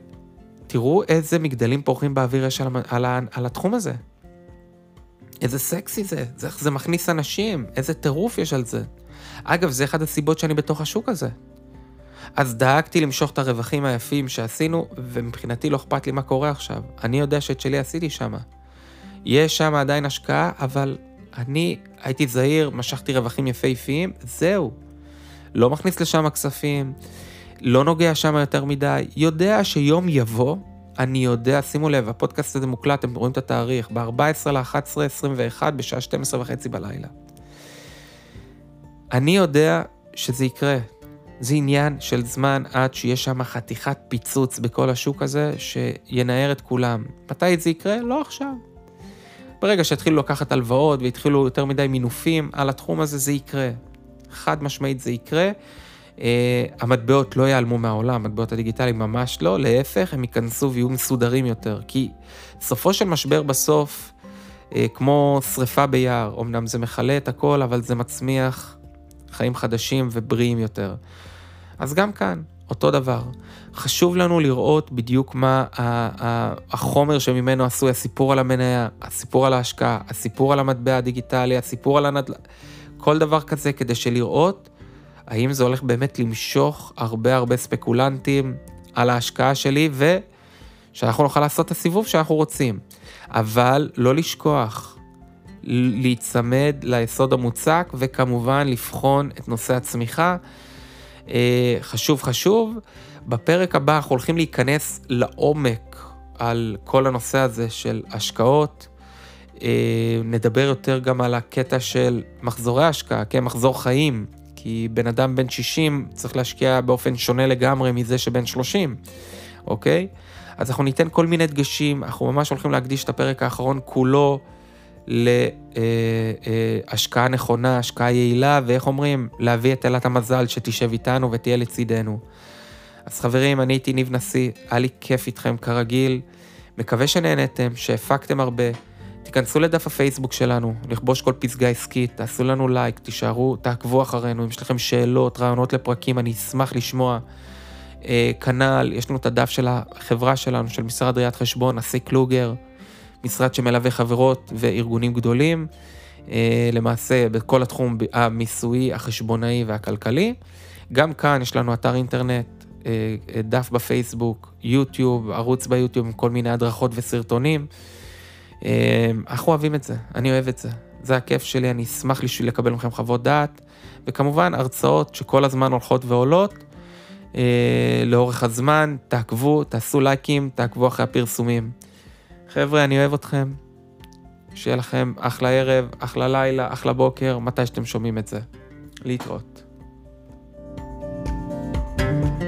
Speaker 1: תראו איזה מגדלים פורחים באוויר יש על, על, על התחום הזה. איזה סקסי זה, זה, זה מכניס אנשים, איזה טירוף יש על זה. אגב, זה אחד הסיבות שאני בתוך השוק הזה. אז דאגתי למשוך את הרווחים היפים שעשינו, ומבחינתי לא אכפת לי מה קורה עכשיו. אני יודע שאת שלי עשיתי שם. יש שם עדיין השקעה, אבל אני הייתי זהיר, משכתי רווחים יפהפיים, זהו. לא מכניס לשם כספים, לא נוגע שם יותר מדי, יודע שיום יבוא, אני יודע, שימו לב, הפודקאסט הזה מוקלט, אתם רואים את התאריך, ב-14 ל-11, 21, בשעה 12 וחצי בלילה. אני יודע שזה יקרה. זה עניין של זמן עד שיש שם חתיכת פיצוץ בכל השוק הזה, שינער את כולם. מתי זה יקרה? לא עכשיו. ברגע שהתחילו לקחת הלוואות והתחילו יותר מדי מינופים על התחום הזה, זה יקרה. חד משמעית זה יקרה. Uh, המטבעות לא ייעלמו מהעולם, המטבעות הדיגיטליים ממש לא, להפך, הם ייכנסו ויהיו מסודרים יותר. כי סופו של משבר בסוף, uh, כמו שריפה ביער, אמנם זה מכלה את הכל, אבל זה מצמיח חיים חדשים ובריאים יותר. אז גם כאן, אותו דבר. חשוב לנו לראות בדיוק מה החומר שממנו עשוי, הסיפור על המניה, הסיפור על ההשקעה, הסיפור על המטבע הדיגיטלי, הסיפור על הנדל"ן, כל דבר כזה כדי שלראות האם זה הולך באמת למשוך הרבה הרבה ספקולנטים על ההשקעה שלי ושאנחנו נוכל לעשות את הסיבוב שאנחנו רוצים. אבל לא לשכוח, להיצמד ליסוד המוצק וכמובן לבחון את נושא הצמיחה. אה, חשוב חשוב. בפרק הבא אנחנו הולכים להיכנס לעומק על כל הנושא הזה של השקעות. אה, נדבר יותר גם על הקטע של מחזורי השקעה, כן, מחזור חיים, כי בן אדם בן 60 צריך להשקיע באופן שונה לגמרי מזה שבן 30, אוקיי? אז אנחנו ניתן כל מיני דגשים, אנחנו ממש הולכים להקדיש את הפרק האחרון כולו להשקעה נכונה, השקעה יעילה, ואיך אומרים, להביא את אלת המזל שתשב איתנו ותהיה לצידנו. אז חברים, אני הייתי ניב נשיא, היה לי כיף איתכם כרגיל, מקווה שנהנתם, שהפקתם הרבה. תיכנסו לדף הפייסבוק שלנו, לכבוש כל פסגה עסקית, תעשו לנו לייק, תישארו, תעקבו אחרינו, אם יש לכם שאלות, רעיונות לפרקים, אני אשמח לשמוע. אה, כנ"ל, יש לנו את הדף של החברה שלנו, של משרד ראיית חשבון, נשיא קלוגר, משרד שמלווה חברות וארגונים גדולים, אה, למעשה בכל התחום המיסויי, החשבונאי והכלכלי. גם כאן יש לנו אתר אינטרנט, אה, דף בפייסבוק, יוטיוב, ערוץ ביוטיוב עם כל מיני הדרכות וסרטונים. אה, אנחנו אוהבים את זה, אני אוהב את זה. זה הכיף שלי, אני אשמח לי לקבל מכם חוות דעת, וכמובן הרצאות שכל הזמן הולכות ועולות. אה, לאורך הזמן, תעקבו, תעשו לייקים, תעקבו אחרי הפרסומים. חבר'ה, אני אוהב אתכם. שיהיה לכם אחלה ערב, אחלה לילה, אחלה בוקר, מתי שאתם שומעים את זה. להתראות. thank you